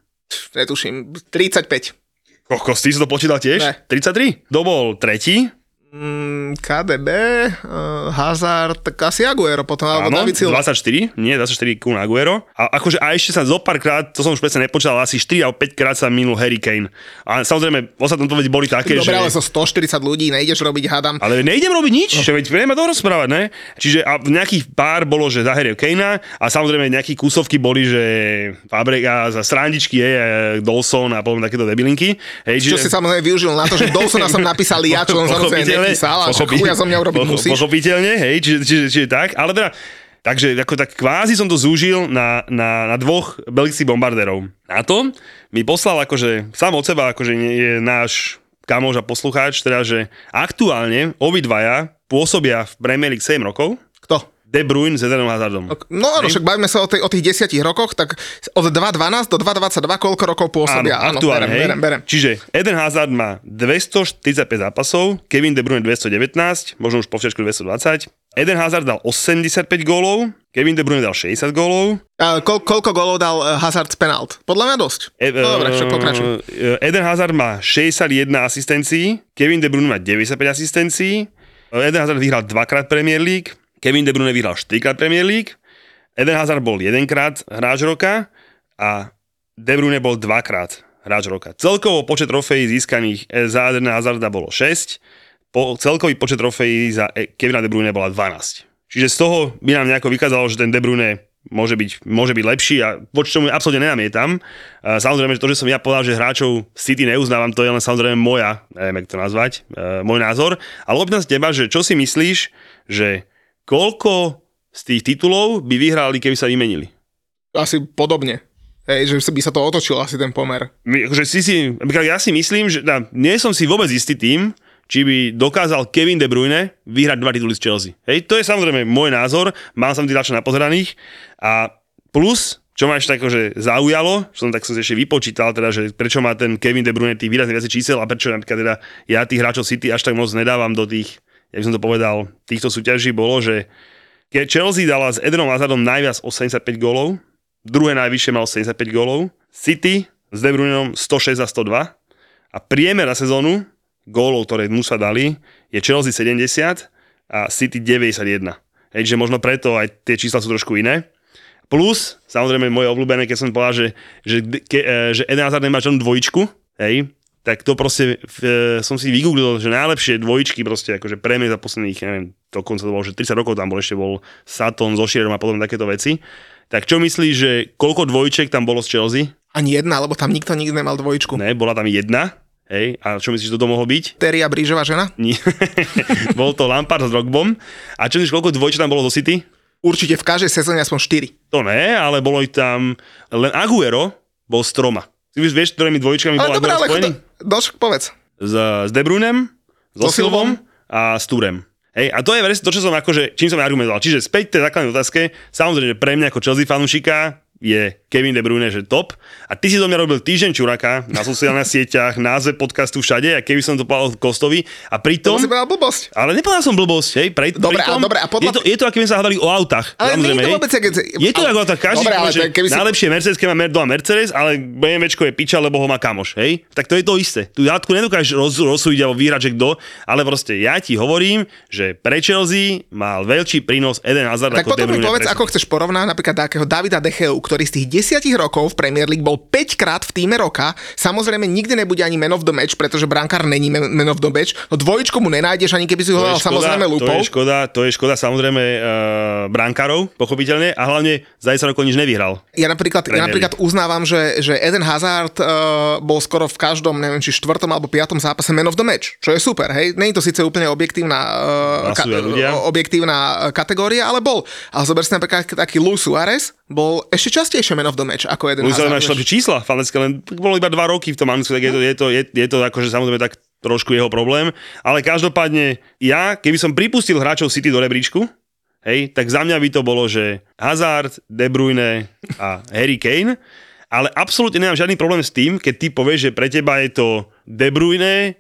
Netuším, 35. Kokos, ty si to počítal tiež? Ne. 33? Kto bol tretí? Mm, KDB, uh, Hazard, tak asi Aguero potom, alebo Áno, David Silva. 24, nie, 24 Kun Aguero. A akože a ešte sa zo pár krát, to som už presne nepočítal, asi 4 alebo 5 krát sa minul Harry Kane. A samozrejme, ostatnom odpovedi boli také, Dobre, že... ale so 140 ľudí nejdeš robiť, hádam. Ale nejdem robiť nič, no. veď budeme to rozprávať, ne? Čiže a nejakých pár bolo, že za Harry Kanea a samozrejme nejaké kúsovky boli, že Fabrega za srandičky je Dawson a potom takéto debilinky. Hej, Čo si samozrejme využil na to, že Dawsona som napísal ja, čo on samozrejme A čo pochopi- chuja zo mňa urobiť pocho- musíš. Pochopiteľne, hej, čiže, čiže, čiže tak, ale teda, takže ako tak kvázi som to zúžil na, na, na dvoch belgických bombardérov. Na to mi poslal akože sám od seba, akože je náš kamoš a poslucháč, teda, že aktuálne obidvaja pôsobia v Premier League 7 rokov? De Bruyne s Edenom Hazardom. No áno, však bavíme sa o, tej, o tých desiatich rokoch, tak od 2.12 do 2.22 koľko rokov pôsobia? Áno, aktuálne, berem, hej. berem, berem. Čiže Eden Hazard má 245 zápasov, Kevin De Bruyne 219, možno už po všetku 220. Eden Hazard dal 85 gólov, Kevin De Bruyne dal 60 gólov. A koľ, koľko golov dal uh, Hazard z penalt? Podľa mňa dosť. E, no, dobre, však pokračuj. e, Eden Hazard má 61 asistencií, Kevin De Bruyne má 95 asistencií, Eden Hazard vyhral dvakrát Premier League, Kevin De Bruyne vyhral 4 krát Premier League, Eden Hazard bol jedenkrát hráč roka a De Bruyne bol dvakrát hráč roka. Celkovo počet trofejí získaných e, za Edena Hazarda bolo 6, po, celkový počet trofejí za e, Kevina De Bruyne bola 12. Čiže z toho by nám nejako vykázalo, že ten De Bruyne môže byť, môže byť lepší a voči tomu absolútne nenamietam. A Samozrejme, že to, že som ja povedal, že hráčov City neuznávam, to je len samozrejme moja, neviem, jak to nazvať, môj názor. Ale opýtam sa teba, že čo si myslíš, že koľko z tých titulov by vyhrali, keby sa vymenili? Asi podobne. Hej, že by sa to otočilo asi ten pomer. Akože si si, ja si myslím, že teda, nie som si vôbec istý tým, či by dokázal Kevin De Bruyne vyhrať dva tituly z Chelsea. Hej, to je samozrejme môj názor, mám som na pozeraných a plus, čo ma ešte akože zaujalo, že som tak som si ešte vypočítal, teda, že prečo má ten Kevin De Bruyne tých výrazne viacej čísel a prečo napríklad teda ja tých hráčov City až tak moc nedávam do tých, jak som to povedal, týchto súťaží bolo, že keď Chelsea dala s Edenom Hazardom najviac 85 gólov, druhé najvyššie mal 75 gólov, City s De Bruynom 106 a 102 a priemer na sezónu gólov, ktoré mu sa dali, je Chelsea 70 a City 91. Hej, že možno preto aj tie čísla sú trošku iné. Plus, samozrejme, moje obľúbené, keď som povedal, že, že, ke, e, že Eden Hazard nemá žiadnu dvojičku, hej, tak to proste e, som si vygooglil, že najlepšie dvojičky proste, akože premie za posledných, neviem, dokonca to bolo, že 30 rokov tam bol, ešte bol Saturn so Shearom a podobne takéto veci. Tak čo myslíš, že koľko dvojčiek tam bolo z Chelsea? Ani jedna, lebo tam nikto nikdy nemal dvojičku. Ne, bola tam jedna, hej, a čo myslíš, že to mohlo byť? Teria Brížová žena? Nie. bol to Lampard s Rogbom. A čo myslíš, koľko dvojčiek tam bolo do City? Určite v každej sezóne aspoň 4. To ne, ale bolo ich tam, len Aguero bol s troma. Ty už vieš, ktorými dvojičkami bol Ale dobre, Aguero spojený? Došk, povedz. S, s De Bruynem, so, So Silvom a s Turem. Hej, a to je presne to, čo som akože, čím som argumentoval. Čiže späť tej základnej otázke, samozrejme, pre mňa ako Chelsea fanúšika je Kevin De Bruyne, že top. A ty si do mňa robil týždeň čuraka na sociálnych sieťach, názve podcastu všade, a keby som to povedal Kostovi. A To pritom... si povedal blbosť. Ale nepovedal som blbosť, hej? Pre, Dobre, pritom, a dobre, a je, podľa- to, je to, ako sme sa hádali o autách. Ale nie je to vôbec, keď... Je to ako tak, každý Dobre, ale že keby si... najlepšie Mercedes, keď má Mer- doma Mercedes, ale BMWčko je piča, lebo ho má kamoš, hej? Tak to je to isté. Tu játku nedokážeš roz, rozsúdiť alebo vyhrať, že kto, ale proste ja ti hovorím, že pre Chelsea mal veľký prínos Eden Hazard Tak ako potom mi povedz, ako chceš porovnať napríklad takého Davida Decheu, ktorý z tých desiatich rokov v Premier League bol 5 krát v týme roka. Samozrejme nikdy nebude ani man of the match, pretože brankár není man of the match. No dvojičku mu nenájdeš, ani keby si ho To hľadal samozrejme to lúpou. je škoda, to je škoda samozrejme uh, brankárov, pochopiteľne, a hlavne za 10 rokov nič nevyhral. Ja napríklad, ja napríklad uznávam, že, že Eden Hazard uh, bol skoro v každom, neviem, či štvrtom alebo piatom zápase man of the match, čo je super, hej. Není to síce úplne objektívna, Hlasujú ľudia. objektívna kategória, ale bol. Ale zober si napríklad taký Luis Suarez, bol ešte častejšie man of the match ako Eden Luis Hazard. máš vieš. lepšie čísla, fantastické, len bolo iba dva roky v tom Anglicku, tak je to, je to, je, je to akože samozrejme tak trošku jeho problém, ale každopádne ja, keby som pripustil hráčov City do rebríčku, hej, tak za mňa by to bolo, že Hazard, De Bruyne a Harry Kane, ale absolútne nemám žiadny problém s tým, keď ty povieš, že pre teba je to De Bruyne,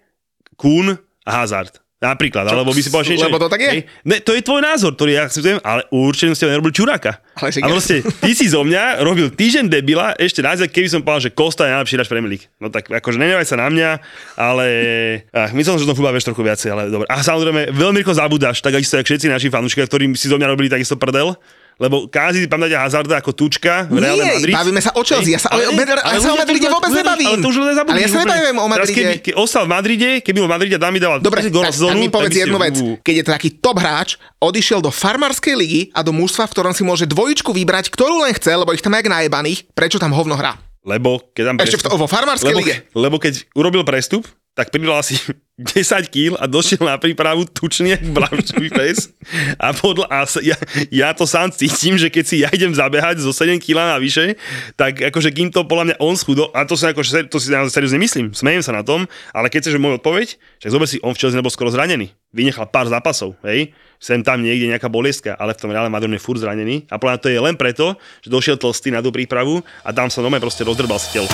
Kuhn a Hazard. Napríklad, Čo, alebo by si povedal, že... Lebo to tak je? Ne, to je tvoj názor, ktorý ja akceptujem, ale určite ste nerobil čuráka. Ale a proste, ty si zo mňa robil týždeň debila, ešte raz, keby som povedal, že Kosta je najlepší hráč Premier League. No tak akože nenevaj sa na mňa, ale ach, myslel som, že to futbal vieš trochu viacej, ale dobre. A samozrejme, veľmi rýchlo zabudáš, tak isto, jak všetci naši fanúšikovia, ktorí si zo mňa robili takisto prdel, lebo Kázi si pamätáte Hazarda ako tučka v Real Madrid. bavíme sa o Chelsea, ja sa, ale, ale, ale, ja sa o Madride vôbec nebavím. Ale to už. Ale ja sa nebavím o Madride. keby, keď ostal v Madride, keby v Madride a Dami dával Dobre, 10 gólov tak, sezónu, tak mi povedz jednu vec. Keď je to taký top hráč, odišiel do farmárskej ligy a do mužstva, v ktorom si môže dvojičku vybrať, ktorú len chce, lebo ich tam je jak najebaných, prečo tam hovno hrá? Lebo keď tam Ešte v to, vo farmárskej lebo, lige. lebo keď urobil prestup, tak pridal asi 10 kg a došiel na prípravu tučný jak bravčový pes. A, podľa, a sa- ja, ja, to sám cítim, že keď si ja idem zabehať zo 7 kg na vyše, tak akože kým to podľa mňa on schudol, a to si, akože, to si naozaj seriózne myslím, smejem sa na tom, ale keď chceš môj odpoveď, však zober si, on v Chelsea nebol skoro zranený. Vynechal pár zápasov, hej, sem tam niekde nejaká bolestka, ale v tom Reále Madrid je furt zranený a podľa to je len preto, že došiel tlstý na tú prípravu a tam sa nome proste rozdrbal si telo.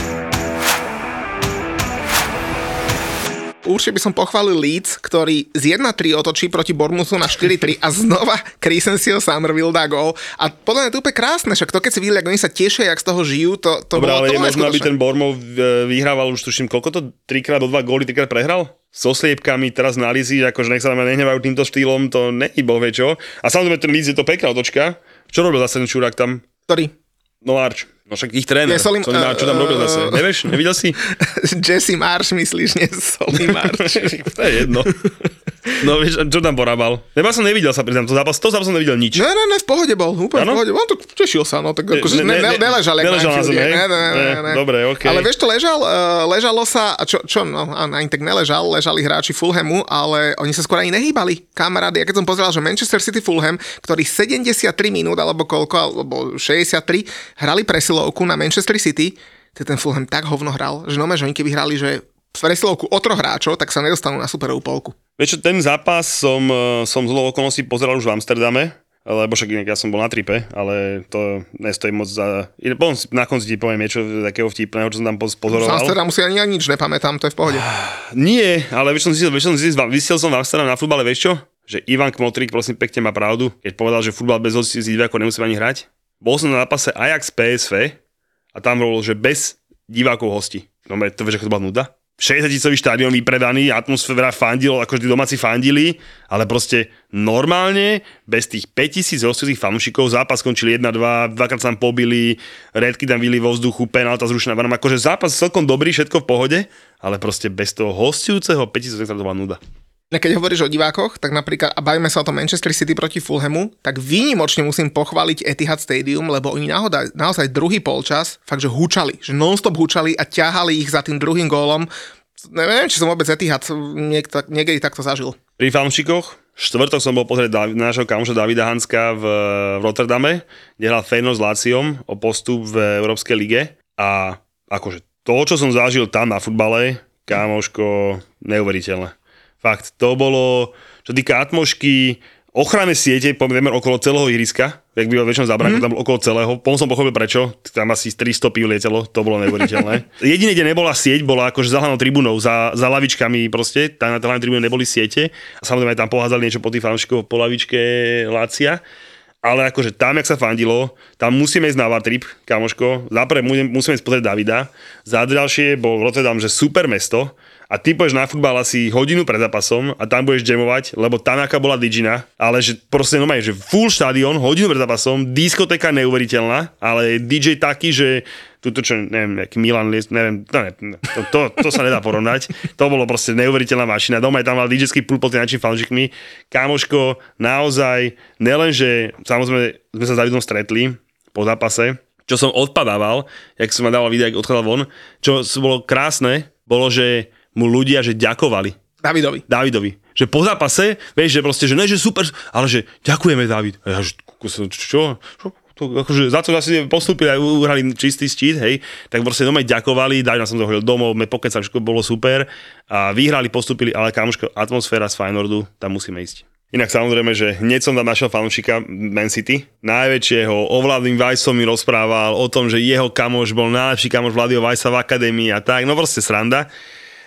Určite by som pochválil Leeds, ktorý z 1-3 otočí proti Bormusu na 4-3 a znova Chrisensio Summerville dá gól. A podľa mňa to úplne krásne, však to keď si videli, ako oni sa tešia, jak z toho žijú, to, to Dobre, bolo, ale to je možno, aby ten Bormov e, vyhrával už tuším, koľko to? Trikrát o dva góly, trikrát prehral? So sliepkami teraz na Lizi, akože nech sa mňa nehnevajú týmto štýlom, to není boh vie čo. A samozrejme ten Leeds je to pekná otočka. Čo robil zase ten Čurák tam? Ktorý? No Arch. No však ich tréner. Je Solim- Solim, Arch, čo tam robil zase? Nevieš? Nevidel si? Jesse Marsh, myslíš, nie Solly Marsh. to je jedno. No vieš, čo tam porábal? Lebo ja som nevidel sa pri tomto zápas, to zápas som nevidel nič. Ne, ne, ne, v pohode bol, úplne Áno? v pohode. On to tešil sa, no tak akože ne, Ne- ne, ne- neležal, neležal na zemi, ne, ne, ne, Ne, ne. dobre, okej. Ale vieš, to ležal, uh, ležalo sa, a čo, čo no, ani tak neležal, ležali hráči Fulhamu, ale oni sa skôr ani nehýbali. Kamarády, ja keď som pozeral, že Manchester City Fulham, ktorí 73 minút, alebo koľko, alebo 63, hrali presilovku na Manchester City, to ten Fulham tak hovno hral, že no, že oni keby hrali, že presilovku o troch hráčov, tak sa nedostanú na superovú polku. Vieš čo, ten zápas som, e, som z okolností pozeral už v Amsterdame, lebo však inak ja som bol na tripe, ale to nestojí moc za... Potom na konci ti poviem niečo takého vtipného, čo som tam poz- Z pozoroval. Amsterdamu si ani, ani nič nepamätám, to je v pohode. Nie, ale vieš som zistil, vieš som zistil, vysiel som v Amsterdame na futbale, vieš čo? Že Ivan Kmotrík, prosím pekne, má pravdu, keď povedal, že futbal bez hostí divákov nemusíme ani hrať. Bol som na zápase Ajax PSV a tam bolo, že bez divákov hostí. No to vieš, ako to bola nuda? 60 tisícový štadión vypredaný, atmosféra fandilo, ako vždy domáci fandili, ale proste normálne, bez tých 5000 hostujúcich fanúšikov, zápas skončil 1-2, dvakrát sa tam pobili, redky tam vyli vo vzduchu, penálta zrušená varom, akože zápas celkom dobrý, všetko v pohode, ale proste bez toho hostujúceho 5000 to bola nuda. Keď hovoríš o divákoch, tak napríklad, a bavíme sa o tom Manchester City proti Fulhamu, tak výnimočne musím pochváliť Etihad Stadium, lebo oni nahoda, naozaj druhý polčas fakt, že húčali, že non-stop húčali a ťahali ich za tým druhým gólom. Neviem, či som vôbec Etihad niekto, niekedy takto zažil. Pri fanúšikoch, štvrtok som bol pozrieť Dav- nášho kamoša Davida Hanska v, v Rotterdame, kde hral Feyenoord s Láciom o postup v Európskej lige a akože to, čo som zažil tam na futbale, kámoško, neuveriteľné. Fakt, to bolo, čo týka atmošky, ochranné siete, poviem, okolo celého ihriska, jak býva väčšinou zabranko, mm. tam okolo celého. Potom som pochopil prečo, tam asi 300 pív lietelo, to bolo neuveriteľné. Jediné, kde nebola sieť, bola akože za hlavnou tribúnou, za, za lavičkami proste, tam na tej hlavnej tribúne neboli siete. A samozrejme tam pohádzali niečo po tých fanúšikov po lavičke Lácia. Ale akože tam, jak sa fandilo, tam musíme ísť na Vatrip, kamoško. Za prvé musíme ísť pozrieť Davida. Za ďalšie bol Rotterdam, že super mesto. A ty pôjdeš na futbal asi hodinu pred zápasom a tam budeš jamovať, lebo tam aká bola digina, ale že proste normálne, že full štadión, hodinu pred zápasom, diskotéka neuveriteľná, ale DJ taký, že tuto čo, neviem, nejaký Milan, Lies- neviem, to, ne, to, to, to, sa nedá porovnať. To bolo proste neuveriteľná mašina. Doma je tam mal DJ-ský pult pod tým fanúšikmi. Kámoško, naozaj, nielenže, samozrejme, sme sa s Davidom stretli po zápase, čo som odpadával, jak som ma dával vidieť, jak odchádzal von, čo bolo krásne, bolo, že mu ľudia, že ďakovali. Davidovi. Davidovi. Že po zápase, vieš, že proste, že ne, že super, ale že ďakujeme David. A ja, že čo, čo, to akože za to asi postúpili a uhrali čistý štít, hej, tak proste doma ďakovali, daj som to hodil domov, me pokecali, všetko bolo super a vyhrali, postúpili, ale kamoško, atmosféra z Feyenoordu, tam musíme ísť. Inak samozrejme, že hneď som tam našiel fanúšika Man City. Najväčšieho ovládnym Vajsom mi rozprával o tom, že jeho kamoš bol najlepší kamoš Vladio Vajsa v akadémii a tak. No proste sranda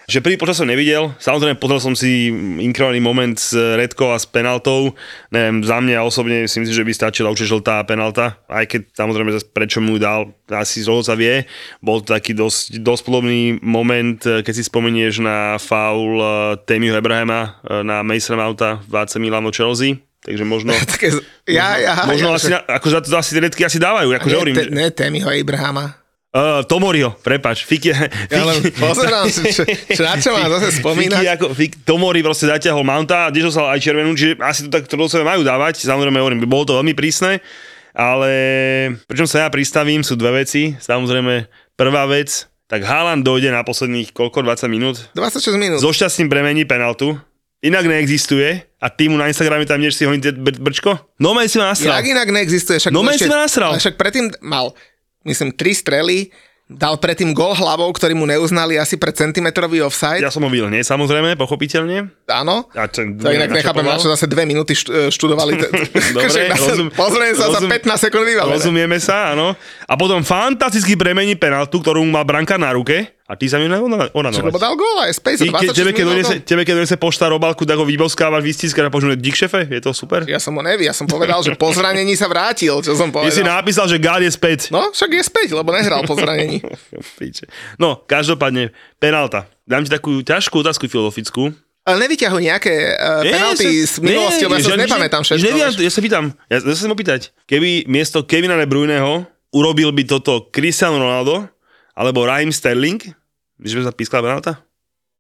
že prvý počas som nevidel, samozrejme pozrel som si inkrovaný moment s Redkou a s penaltou, neviem, za mňa osobne si myslím, že by stačila už žltá penalta, aj keď samozrejme prečo mu dal, asi sa vie, bol to taký dosť, dosť podobný moment, keď si spomenieš na faul eh, Temiho Ebrahema eh, na Mason Mouta v AC Milano Chelsea, takže možno... Také, ja, ja, možno ja, asi, že... ako za to asi redky asi dávajú, akože ne, hovorím. Te, ne, Temiho Abrahama. Uh, Tomorio, prepač. Fiki, ja len pozerám si, čo, čo, na čo mám zase spomínať. Fiki, ako, Fik, Tomori proste zatiahol Mounta a tiež aj červenú, čiže asi to tak to sebe majú dávať. Samozrejme, hovorím, bolo to veľmi prísne, ale pričom sa ja pristavím, sú dve veci. Samozrejme, prvá vec, tak Haaland dojde na posledných koľko, 20 minút? 26 minút. So šťastným premení penaltu. Inak neexistuje a ty mu na Instagrame tam niečo si honí br- brčko? No si ma nasral. Jak inak neexistuje? Však no si ma nasral. Však predtým mal myslím, tri strely, dal predtým gol hlavou, ktorý mu neuznali asi pre centimetrový offside. Ja som ho videl, nie samozrejme, pochopiteľne. Áno. A to, to inak nechápem, na čo zase dve minúty e, študovali. Dobre, rozum, pozriem sa rozum, za 15 sekúnd vybavené. Rozumieme sa, áno. A potom fantasticky premení penaltu, ktorú mal branka na ruke a ty sa mi onanovať. Lebo dal gól aj Space Ty, ke, tebe, keď donese, tebe, keď donese pošta robálku, tak ho vyboskávaš, vystískaš a počuť, dík šefe, je to super? Ja som ho neví, ja som povedal, že po zranení sa vrátil, čo som povedal. Ty si napísal, že Gál je späť. No, však je späť, lebo nehral po zranení. no, každopádne, penálta. Dám ti takú ťažkú otázku filozofickú. Ale nevyťahuj nejaké uh, penalty z minulosti, lebo ja sa nepamätám všetko. Neviam, ja sa pýtam, ja, ja sa opýtať, keby miesto Kevina De Bruyneho urobil by toto Cristiano Ronaldo, alebo Raheem Sterling, že by sa pískala penálta?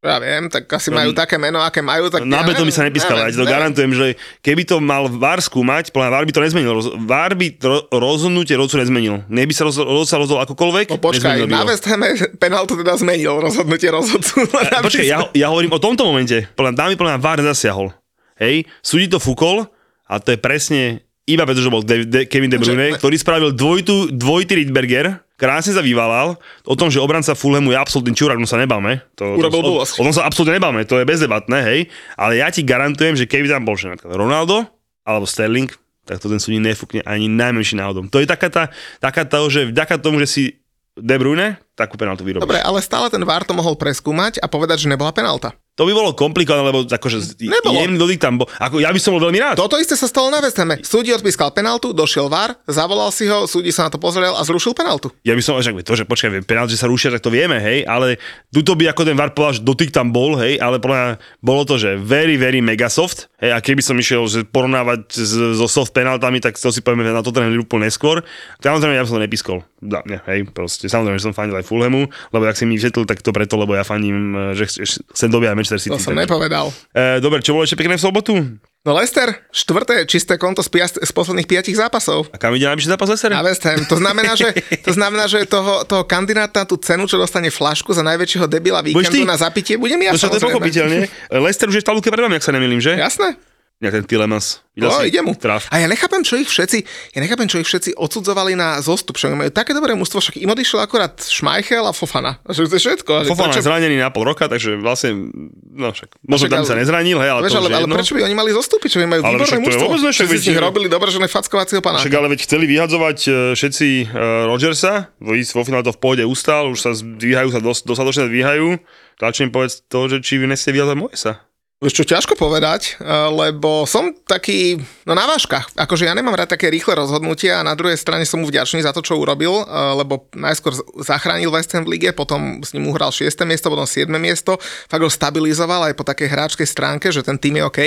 Ja viem, tak asi majú no, také meno, aké majú. Tak na ja by sa nepískala, ja to garantujem, že keby to mal VAR skúmať, podľa VAR by to nezmenil. VAR by ro- rozhodnutie rozcu nezmenil. Neby sa roz- rozhodol, rozhodol akokoľvek, no, počkaj, na West Hame penáltu teda zmenil rozhodnutie rozhodcu. počkaj, ja, ja, hovorím o tomto momente. Podľa dámy podľa VAR nezasiahol. Hej, súdi to fúkol a to je presne iba preto, že bol De- De- Kevin De Bruyne, ktorý spravil dvojitú, dvojitý Rydberger, krásne sa vyvalal. O tom, že obranca Fulhamu je absolútny čurák, no sa nebáme. To, to, o, o, tom sa absolútne nebáme, to je bezdebatné, hej. Ale ja ti garantujem, že keby tam bol že Ronaldo alebo Sterling, tak to ten súdnik nefúkne ani najmenší náhodom. To je taká tá, taká tá, že vďaka tomu, že si De Bruyne, takú penaltu vyrobíš. Dobre, ale stále ten VAR to mohol preskúmať a povedať, že nebola penalta. To by bolo komplikované, lebo akože Nebolo. jemný dotyk tam bol. Ako, ja by som bol veľmi rád. Toto isté sa stalo na West Hame. Súdi odpískal penaltu, došiel VAR, zavolal si ho, súdi sa na to pozrel a zrušil penaltu. Ja by som, že to, že počkaj, penaltu, že sa rušia, tak to vieme, hej, ale tuto by ako ten VAR povedal, že dotyk tam bol, hej, ale podľa bolo to, že very, very mega soft, hej, a keby som išiel že porovnávať so soft penaltami, tak to si povieme na to ten úplne neskôr. Samozrejme, ja som to nepískol. Da, ne, hej, proste, samozrejme, že som fandil aj Fulhamu, lebo ak si mi vysvetlil, tak to preto, lebo ja fandím, že chcem dobia Manchester City. To som nepovedal. E, dobre, čo bolo ešte pekné v sobotu? No Lester, štvrté čisté konto z, piast- z posledných piatich zápasov. A kam ide najvyšší zápas Lester? Na West Ham. To znamená, že, to znamená, že toho, toho kandidáta na tú cenu, čo dostane flašku za najväčšieho debila víkendu na zapitie, budem ja no, to je pochopiteľne. Lester už je v tabulke pred vami, ak sa nemýlim, že? Jasné ten Tilemans. No, ide mu. Traf. A ja nechápem, čo ich všetci, ja nechápem, čo ich všetci odsudzovali na zostup, že majú také dobré mužstvo, však im odišiel akurát Schmeichel a Fofana. Že to je všetko. Fofana prečo... je zranený na pol roka, takže vlastne, no však, možno tam ale, sa nezranil, hej, ale vieš, to ale, ale prečo by oni mali zostúpiť, čo majú ale výborné mužstvo? Však z nich robili dobre, že nefackovacieho pana. Však ale veď chceli vyhadzovať e, všetci uh, Rodgersa, vo finále to v pôde ustal, už sa dvíhajú, sa dos, dostatočne dvíhajú. Tlačím povedz to, že či vy neste vyhadzovať Moesa. Čo ťažko povedať, eh, lebo som taký, no na váškach. Akože ja nemám rád také rýchle rozhodnutia a na druhej strane som mu vďačný za to, čo urobil, eh, lebo najskôr zachránil West Ham v lige, potom s ním uhral 6. miesto, potom 7. miesto, fakt ho stabilizoval aj po takej hráčskej stránke, že ten tým je OK.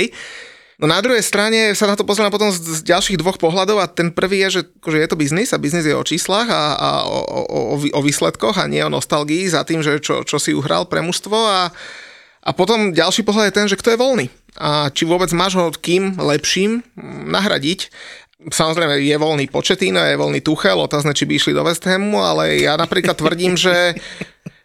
No na druhej strane sa na to pozriem potom z, z ďalších dvoch pohľadov a ten prvý je, že akože je to biznis a biznis je o číslach a, a o, o, o, o výsledkoch a nie o nostalgii za tým, že čo, čo si uhral pre mužstvo a a potom ďalší pohľad je ten, že kto je voľný a či vôbec máš ho kým lepším nahradiť. Samozrejme je voľný Početíno, je voľný Tuchel, otázne, či by išli do West Hamu, ale ja napríklad tvrdím, že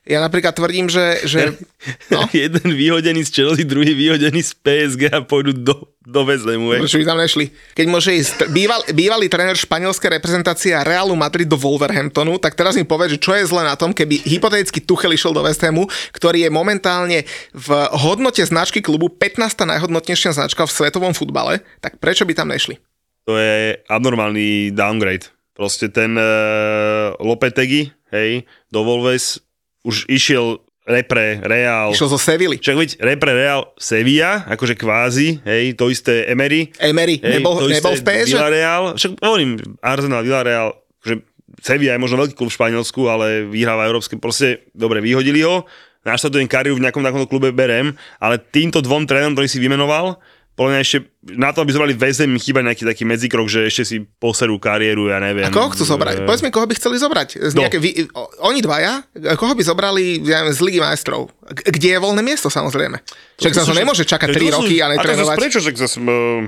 ja napríklad tvrdím, že... že no? Jeden vyhodený z Chelsea, druhý vyhodený z PSG a pôjdu do, dovezli mu. Prečo by tam nešli? Keď môže ísť býval, bývalý tréner španielskej reprezentácie Realu Madrid do Wolverhamptonu, tak teraz mi povedz, že čo je zle na tom, keby hypoteticky Tuchel išiel do West Hamu, ktorý je momentálne v hodnote značky klubu 15. najhodnotnejšia značka v svetovom futbale, tak prečo by tam nešli? To je abnormálny downgrade. Proste ten uh, Lopetegi, hej, do Wolves už išiel repre, Real. Išiel zo Sevilly. Však veď repre, Real, Sevilla, akože kvázi, hej, to isté Emery. Emery, hej, nebol, to nebol v PSG? Villarreal, však hovorím, Arsenal, Villarreal, že Sevilla je možno veľký klub v Španielsku, ale vyhráva európske, proste, dobre, vyhodili ho, naštartujem kariéru v nejakom takomto klube berem, ale týmto dvom trénom, ktorý si vymenoval, podľa mňa ešte na to, aby zobrali väzem, mi chýba nejaký taký medzikrok, že ešte si poserú kariéru, ja neviem. A koho chcú zobrať? Eh, Povedz mi, koho by chceli zobrať. Z No. nejaké, vy, oni dvaja, koho by zobrali ja neviem, z Ligy majstrov? Kde je voľné miesto, samozrejme. Však sa to nemôže čakať 3 roky a netrénovať. Prečo, že zase,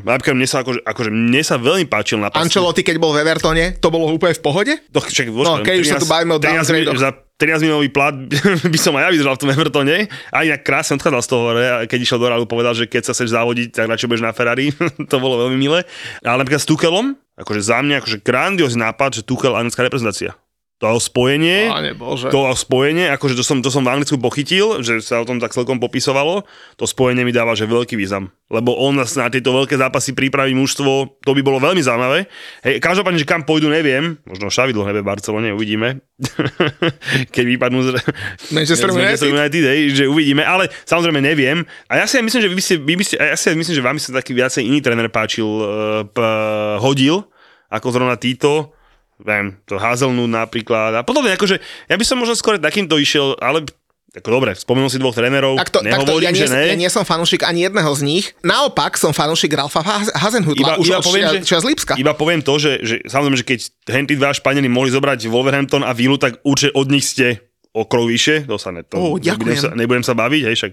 napríklad mne sa, akože, akože mne sa veľmi páčil na Ancelotti, keď bol v Evertone, to bolo úplne v pohode? To, čak, No, keď už sa tu bavíme o 13 downgradoch. Za 13 minútový plat by som aj ja vydržal v tom Evertone. A inak krásne odchádzal z toho, keď išiel do Realu, povedal, že keď sa chceš závodiť, tak radšej budeš na Ferrari. to bolo veľmi milé. Ale napríklad s Tuchelom, akože za mňa akože grandiózny nápad, že Tuchel anglická reprezentácia. To spojenie, Páne Bože. to spojenie, akože to som, to som v Anglicku pochytil, že sa o tom tak celkom popisovalo, to spojenie mi dáva, že veľký význam. Lebo on nás na tieto veľké zápasy pripraví mužstvo, to by bolo veľmi zaujímavé. Hej, každopádne, že kam pôjdu, neviem, možno Šavidlo nebe v Barcelone, uvidíme. Keď vypadnú z, Manchester United? United, hej, že uvidíme, ale samozrejme neviem. A ja si aj myslím, že vy by ste, vy ste, ja si aj myslím, že vám sa taký viacej iný tréner páčil, uh, p, hodil, ako zrovna títo, viem, to Hazelnut napríklad a podobne, akože ja by som možno skôr takýmto išiel, ale ako dobre, spomenul si dvoch trénerov, Takto, takto, nehovorím, ja, nie, že ne. ja nie som fanúšik ani jedného z nich. Naopak som fanúšik Ralfa Haz- Hasenhutla. Iba, už iba, poviem, čia- že, čia z Lipska. iba poviem to, že, že samozrejme, že keď henty dva Španieli mohli zobrať Wolverhampton a Vilu, tak určite od nich ste o krok vyššie, to sa ne, to, Ó, nebudem, sa, nebudem sa baviť, hej, však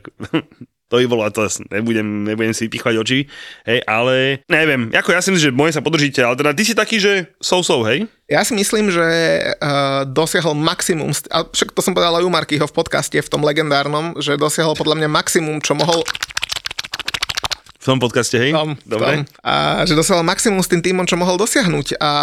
to by bolo, to nebudem, nebudem si pichvať oči, hej, ale neviem, ako ja si myslím, že moje sa podržíte, ale teda ty si taký, že so-so, hej? Ja si myslím, že uh, dosiahol maximum, a však to som povedal aj u Markyho v podcaste, v tom legendárnom, že dosiahol podľa mňa maximum, čo mohol V tom podcaste, hej? tom, Dobre. tom, a že dosiahol maximum s tým týmom, čo mohol dosiahnuť a,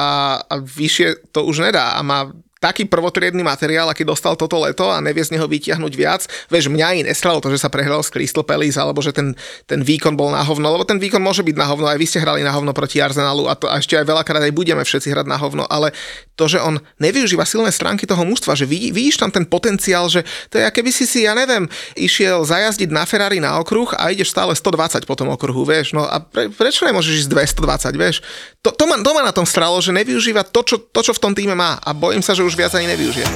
a vyššie to už nedá a má taký prvotriedný materiál, aký dostal toto leto a nevie z neho vytiahnuť viac. Vieš, mňa i nestralo to, že sa prehral s Crystal Palace, alebo že ten, ten výkon bol na hovno, lebo ten výkon môže byť na hovno, aj vy ste hrali na hovno proti Arsenalu a, to, a ešte aj veľakrát aj budeme všetci hrať na hovno, ale to, že on nevyužíva silné stránky toho mužstva, že vidí, vidíš tam ten potenciál, že to je, aké by si si, ja neviem, išiel zajazdiť na Ferrari na okruh a ideš stále 120 po tom okruhu, vieš, no a pre, prečo nemôžeš ísť 220, vieš? To, to, ma, to ma na tom stralo, že nevyužíva to čo, to, čo v tom týme má a bojím sa, že už viac ani nevyužije.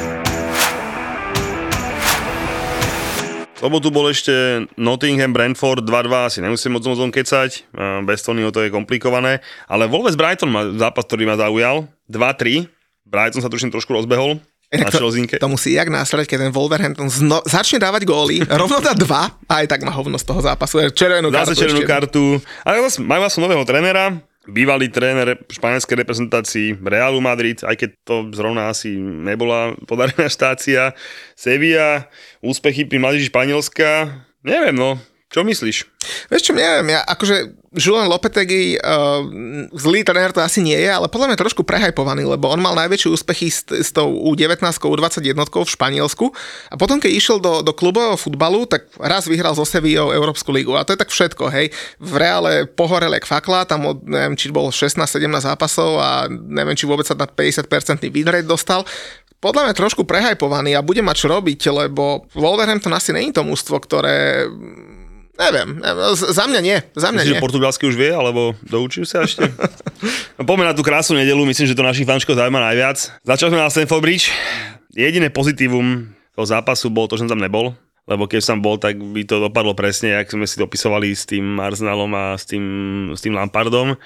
Lebo tu bol ešte Nottingham, Brentford 2-2, asi nemusím moc tom kecať, bez Tonyho to je komplikované, ale Wolves Brighton má zápas, ktorý ma zaujal, 2-3, Brighton sa tuším trošku rozbehol. Na to, to musí jak násrať, keď ten Wolverhampton zno, začne dávať góly, rovno dá dva a aj tak má hovno z toho zápasu. Červenú sa kartu červenú ešte. kartu, ale zase majú vlastne nového trénera, bývalý tréner španielskej reprezentácii Realu Madrid, aj keď to zrovna asi nebola podarená štácia. Sevilla, úspechy pri mladíži Španielska, neviem no, čo myslíš? Vieš čo, neviem, ja akože Julian Lopetegui, uh, zlý tréner to asi nie je, ale podľa mňa trošku prehajpovaný, lebo on mal najväčšie úspechy s, s tou U19, U21 v Španielsku a potom, keď išiel do, do klubového futbalu, tak raz vyhral zo Sevillou Európsku ligu a to je tak všetko, hej. V reále pohorel jak fakla, tam od, neviem, či bolo 16-17 zápasov a neviem, či vôbec sa na 50% win rate dostal podľa mňa trošku prehajpovaný a bude mať čo robiť, lebo Wolverhampton asi není to mústvo, ktoré Neviem, neviem, za mňa nie, za mňa Myslíš, nie. že portugalsky už vie, alebo doučil sa ešte? no, poďme na tú krásnu nedelu, myslím, že to našich fančkov zaujíma najviac. Začali sme na Stanford Bridge. Jediné pozitívum toho zápasu bolo to, že som tam nebol, lebo keď som bol, tak by to dopadlo presne, jak sme si to opisovali s tým Arsenalom a s tým, s tým Lampardom.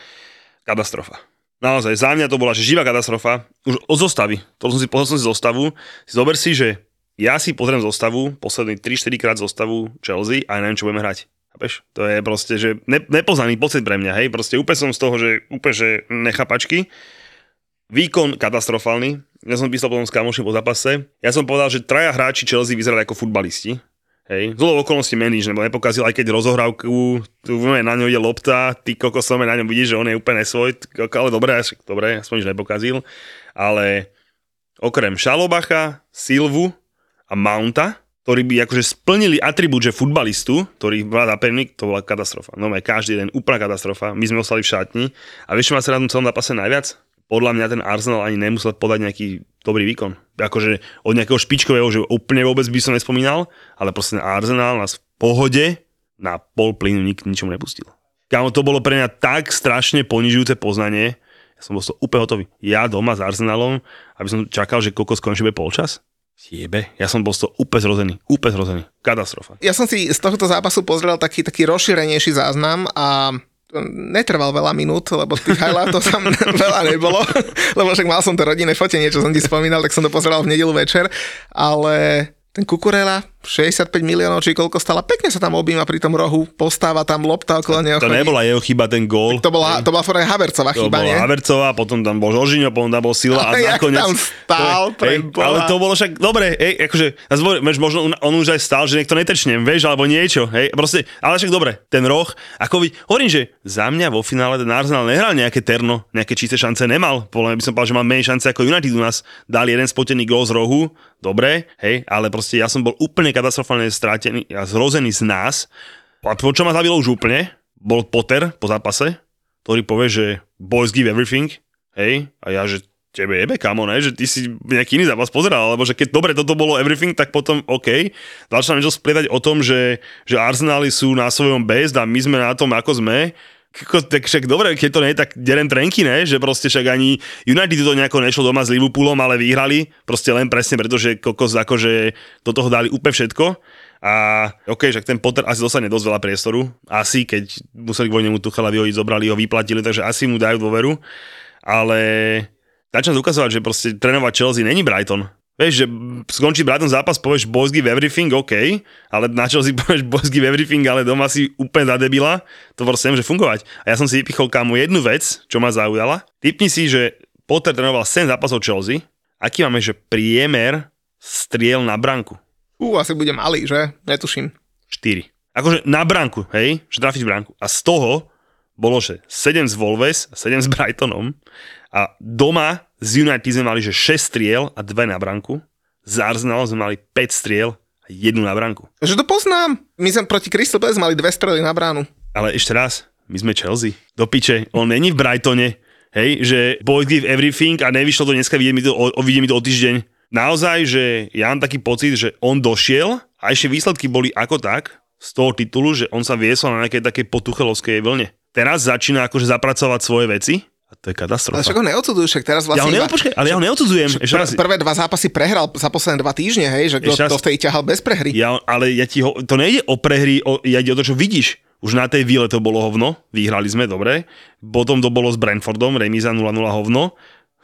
Katastrofa. Naozaj, za mňa to bola že živá katastrofa. Už od zostavy. To som si pozrel som si zostavu. Zober si, že ja si pozriem zostavu, posledný 3-4 krát zostavu Chelsea a ja neviem, čo budeme hrať. Chápeš? To je proste, že ne, nepoznaný pocit pre mňa, hej, proste úplne som z toho, že úplne, že nechapačky. Výkon katastrofálny. Ja som písal potom s kamošom po zápase. Ja som povedal, že traja hráči Chelsea vyzerali ako futbalisti. Hej, z okolností meníš, nebo nepokazil, aj keď rozohrávku, tu na ňo ide lopta, ty kokos na ňom vidíš, že on je úplne svoj, ale dobre, dobre, aspoň nič nepokazil. Ale okrem Šalobacha, Silvu a Mounta, ktorí by akože splnili atribút, že futbalistu, ktorý vláda pevník, to bola katastrofa. No každý deň úplná katastrofa. My sme ostali v šatni. A vieš, čo ma sa na tom celom zápase najviac? Podľa mňa ten Arsenal ani nemusel podať nejaký dobrý výkon. Akože od nejakého špičkového, že úplne vôbec by som nespomínal, ale proste Arsenal nás v pohode na pol plynu nik ničomu nepustil. Kámo, to bolo pre mňa tak strašne ponižujúce poznanie, ja som bol úplne hotový. Ja doma s Arsenalom, aby som čakal, že koľko skončí polčas. Jebe, ja som bol z toho úplne zrozený, úplne zrozený. Katastrofa. Ja som si z tohto zápasu pozrel taký, taký rozšírenejší záznam a netrval veľa minút, lebo tých highlightov tam veľa nebolo, lebo však mal som to rodinné fotenie, čo som ti spomínal, tak som to pozeral v nedelu večer, ale ten Kukurela, 65 miliónov, či koľko stala, pekne sa tam objíma pri tom rohu, postáva tam lopta okolo neho. To nebola jeho chyba, ten gól. To bola, to bola Foraj Havercová to chyba, bola nie? Havercová, potom tam bol Žožiňo, potom tam bol Sila a, a nakoniec... tam stál, to, hej, Ale to bolo však, dobre, hej, akože, možno on už aj stál, že niekto netečne, vieš, alebo niečo, hej, proste, ale však dobre, ten roh, ako vy, hovorím, že za mňa vo finále ten Arsenal nehral nejaké terno, nejaké čisté šance nemal, podľa by som povedal, že mal menej šance ako United u nás, dali jeden spotený gól z rohu, dobre, hej, ale proste ja som bol úplne katastrofálne strátený a zrozený z nás. A to, čo ma zabilo už úplne, bol Potter po zápase, ktorý povie, že boys give everything, hej, a ja, že tebe jebe, kamo, ne? že ty si nejaký iný zápas pozeral, alebo že keď dobre toto bolo everything, tak potom OK. Začal niečo splietať o tom, že, že Arsenali sú na svojom best a my sme na tom, ako sme tak však dobre, keď to nie je tak deren trenky, ne? že proste však ani United to nejako nešlo doma s Liverpoolom, ale vyhrali, proste len presne preto, že kokos akože do toho dali úplne všetko. A OK, že ten Potter asi dostane dosť veľa priestoru. Asi, keď museli kvôli nemu Tuchala vyhodiť, zobrali ho, vyplatili, takže asi mu dajú dôveru. Ale začnem ukazovať, že proste trénovať Chelsea není Brighton. Vieš, že skončí Brighton zápas, povieš boys give everything, OK, ale na čo si povieš boys give everything, ale doma si úplne zadebila, to proste nemôže fungovať. A ja som si vypichol kámo jednu vec, čo ma zaujala. Typni si, že Potter trénoval 7 zápasov Chelsea, aký máme, že priemer striel na branku. Ú, asi bude malý, že? Netuším. 4. Akože na branku, hej? Že trafiť branku. A z toho bolo, že 7 z Wolves, 7 s Brightonom a doma z United sme mali, že 6 striel a 2 na branku. Z Arsenal sme mali 5 striel a jednu na branku. Že to poznám. My sme proti Crystal Palace mali dve strely na bránu. Ale ešte raz, my sme Chelsea. Do piče, on není v Brightone, hej, že boy give everything a nevyšlo to dneska, vidie mi to o, vidie mi to o týždeň naozaj, že ja mám taký pocit, že on došiel a ešte výsledky boli ako tak z toho titulu, že on sa viesol na nejakej takej potuchelovskej vlne. Teraz začína akože zapracovať svoje veci, a to je katastrofa. Ale však ho neodsuduješ, však teraz vlastne... Ja ho neopočkaj, ale ja ho neodsudzujem. Pr- raz... Prvé dva zápasy prehral za posledné dva týždne, hej, že kto to v tej ťahal bez prehry. Ja, ale ja ti ho, to nejde o prehry, o, ja ide o to, čo vidíš. Už na tej výle to bolo hovno, vyhrali sme, dobre. Potom to bolo s Brentfordom, remíza 0-0 hovno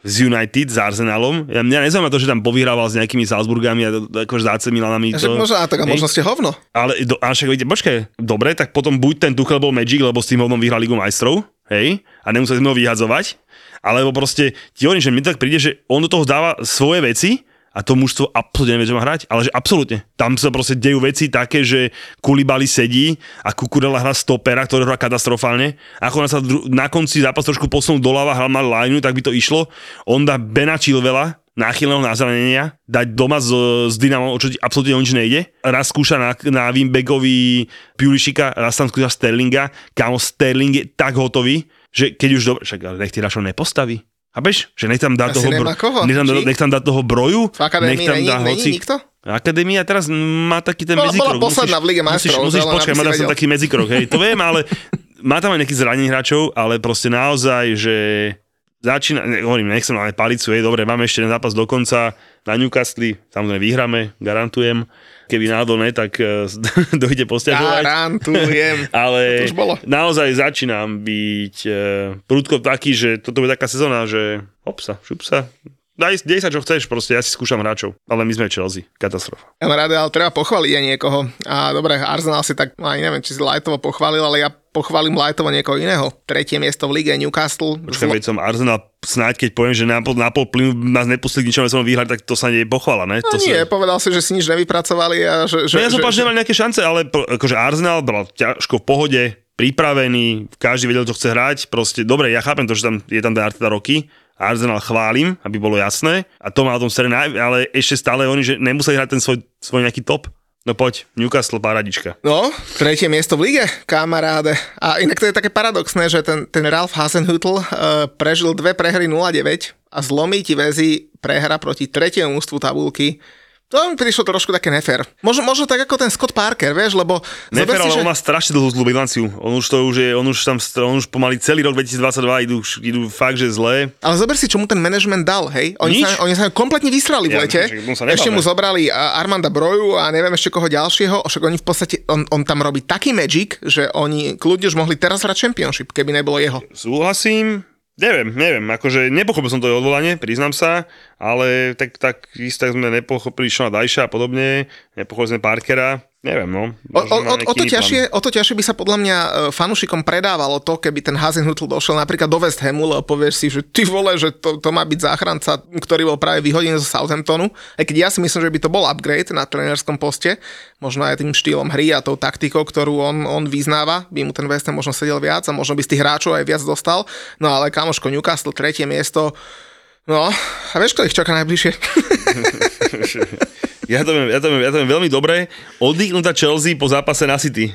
z United, s Arsenalom. Ja, mňa nezaujíma to, že tam povyhrával s nejakými Salzburgami a akože s AC Milanami. To, možno, a tak a možno ste hovno. Ale do, a však počkaj, dobre, tak potom buď ten Tuchel bol Magic, lebo s tým hovnom vyhrali Ligu majstrov, hej, a nemuseli sme ho vyhadzovať, alebo proste ti hovorím, že mi tak príde, že on do toho dáva svoje veci, a to mužstvo absolútne nevie, čo má hrať, ale že absolútne. Tam sa proste dejú veci také, že Kulibali sedí a Kukurela hra stopera, ktorý hrá katastrofálne. Ako na sa dru- na konci zápas trošku posunul doľava, hral mal line, tak by to išlo. On dá Bena Chilvela, náchylného na zranenia, dať doma s, s Dynamo, o čo ti absolútne o nič nejde. Raz skúša na, na Wimbegovi Pulišika, raz tam skúša Sterlinga, kamo Sterling je tak hotový, že keď už dobre, však ale nech Tyrašov nepostaví. Chápeš? Že nech tam dá Asi toho, bro, koho, nech, tam, nech tam dá toho broju, nech tam dá není hoci... nikto? Akadémia teraz má taký ten No, bola medzikrok. posledná v Lige musíš, majstrov, musíš len počkať, má tam taký medzikrok, hej, to viem, ale má tam aj nejakých zranených hráčov, ale proste naozaj, že začína, ne, hovorím, nechcem ale palicu, hej, dobre, máme ešte ten zápas do konca na Newcastle, samozrejme vyhráme, garantujem. Keby náhodou ne, tak eh, dojde posťažovať. Garantujem. Ale To už bolo. naozaj začínam byť e, prúdko taký, že toto bude taká sezóna, že hop sa, šup sa, daj, dej sa čo chceš, proste ja si skúšam hráčov. Ale my sme Chelsea, katastrofa. Ja rád, ale treba pochváliť aj niekoho. A dobre, Arsenal si tak, no, aj neviem, či si Lightovo pochválil, ale ja pochválim Lightovo niekoho iného. Tretie miesto v lige Newcastle. Počkaj, veď som Arsenal snáď, keď poviem, že na, na pol plynu nás nepustili k ničomu som vyhrať, tak to sa nie je pochvala, ne? No to nie, sa... povedal si, že si nič nevypracovali a že... že No ja som že, že, že nemali nejaké šance, ale akože Arsenal bol ťažko v pohode, pripravený, každý vedel, čo chce hrať, proste dobre, ja chápem to, že tam je tam ten Arteta roky, Arsenal chválim, aby bolo jasné, a to má o tom sere ale ešte stále oni, že nemuseli hrať ten svoj, svoj nejaký top. No poď, Newcastle, paradička. No, tretie miesto v lige, kamaráde. A inak to je také paradoxné, že ten, ten Ralf Hasenhüttl uh, prežil dve prehry 0-9 a zlomí ti väzy prehra proti tretiemu mústvu tabulky. To mi prišlo trošku také nefér. Možno, možno tak ako ten Scott Parker, vieš, lebo... si, ale že- on má strašne dlhú zlú bilanciu. On už to už je, on už tam, on už pomaly celý rok 2022 idú, idú fakt, že zle. Ale zober si, čo mu ten management dal, hej? Oni Nič. sa, oni sa kompletne vysrali v Ja, lete. mu sa nebavme. ešte mu zobrali Armanda Broju a neviem ešte koho ďalšieho. Však oni v podstate, on, on tam robí taký magic, že oni kľudne už mohli teraz hrať championship, keby nebolo jeho. Súhlasím, neviem, neviem, akože nepochopil som to odvolanie, priznám sa, ale tak, tak tak sme nepochopili Šona Dajša a podobne, nepochopili sme Parkera, neviem, no. O, o, o, o, to ťažšie, o to ťažšie by sa podľa mňa e, fanúšikom predávalo to, keby ten Hasenhutl došiel napríklad do West Hamu, lebo povieš si, že ty vole, že to, to má byť záchranca, ktorý bol práve vyhodený zo Southamptonu. Aj keď ja si myslím, že by to bol upgrade na trénerskom poste, možno aj tým štýlom hry a tou taktikou, ktorú on, on vyznáva, by mu ten West Ham možno sedel viac a možno by z tých hráčov aj viac dostal. No ale kamoško Newcastle, tretie miesto, No, a vieš, kto ich čaká najbližšie? Ja to, viem, ja, to viem, ja to viem veľmi dobre. Oddychnutá Chelsea po zápase na City.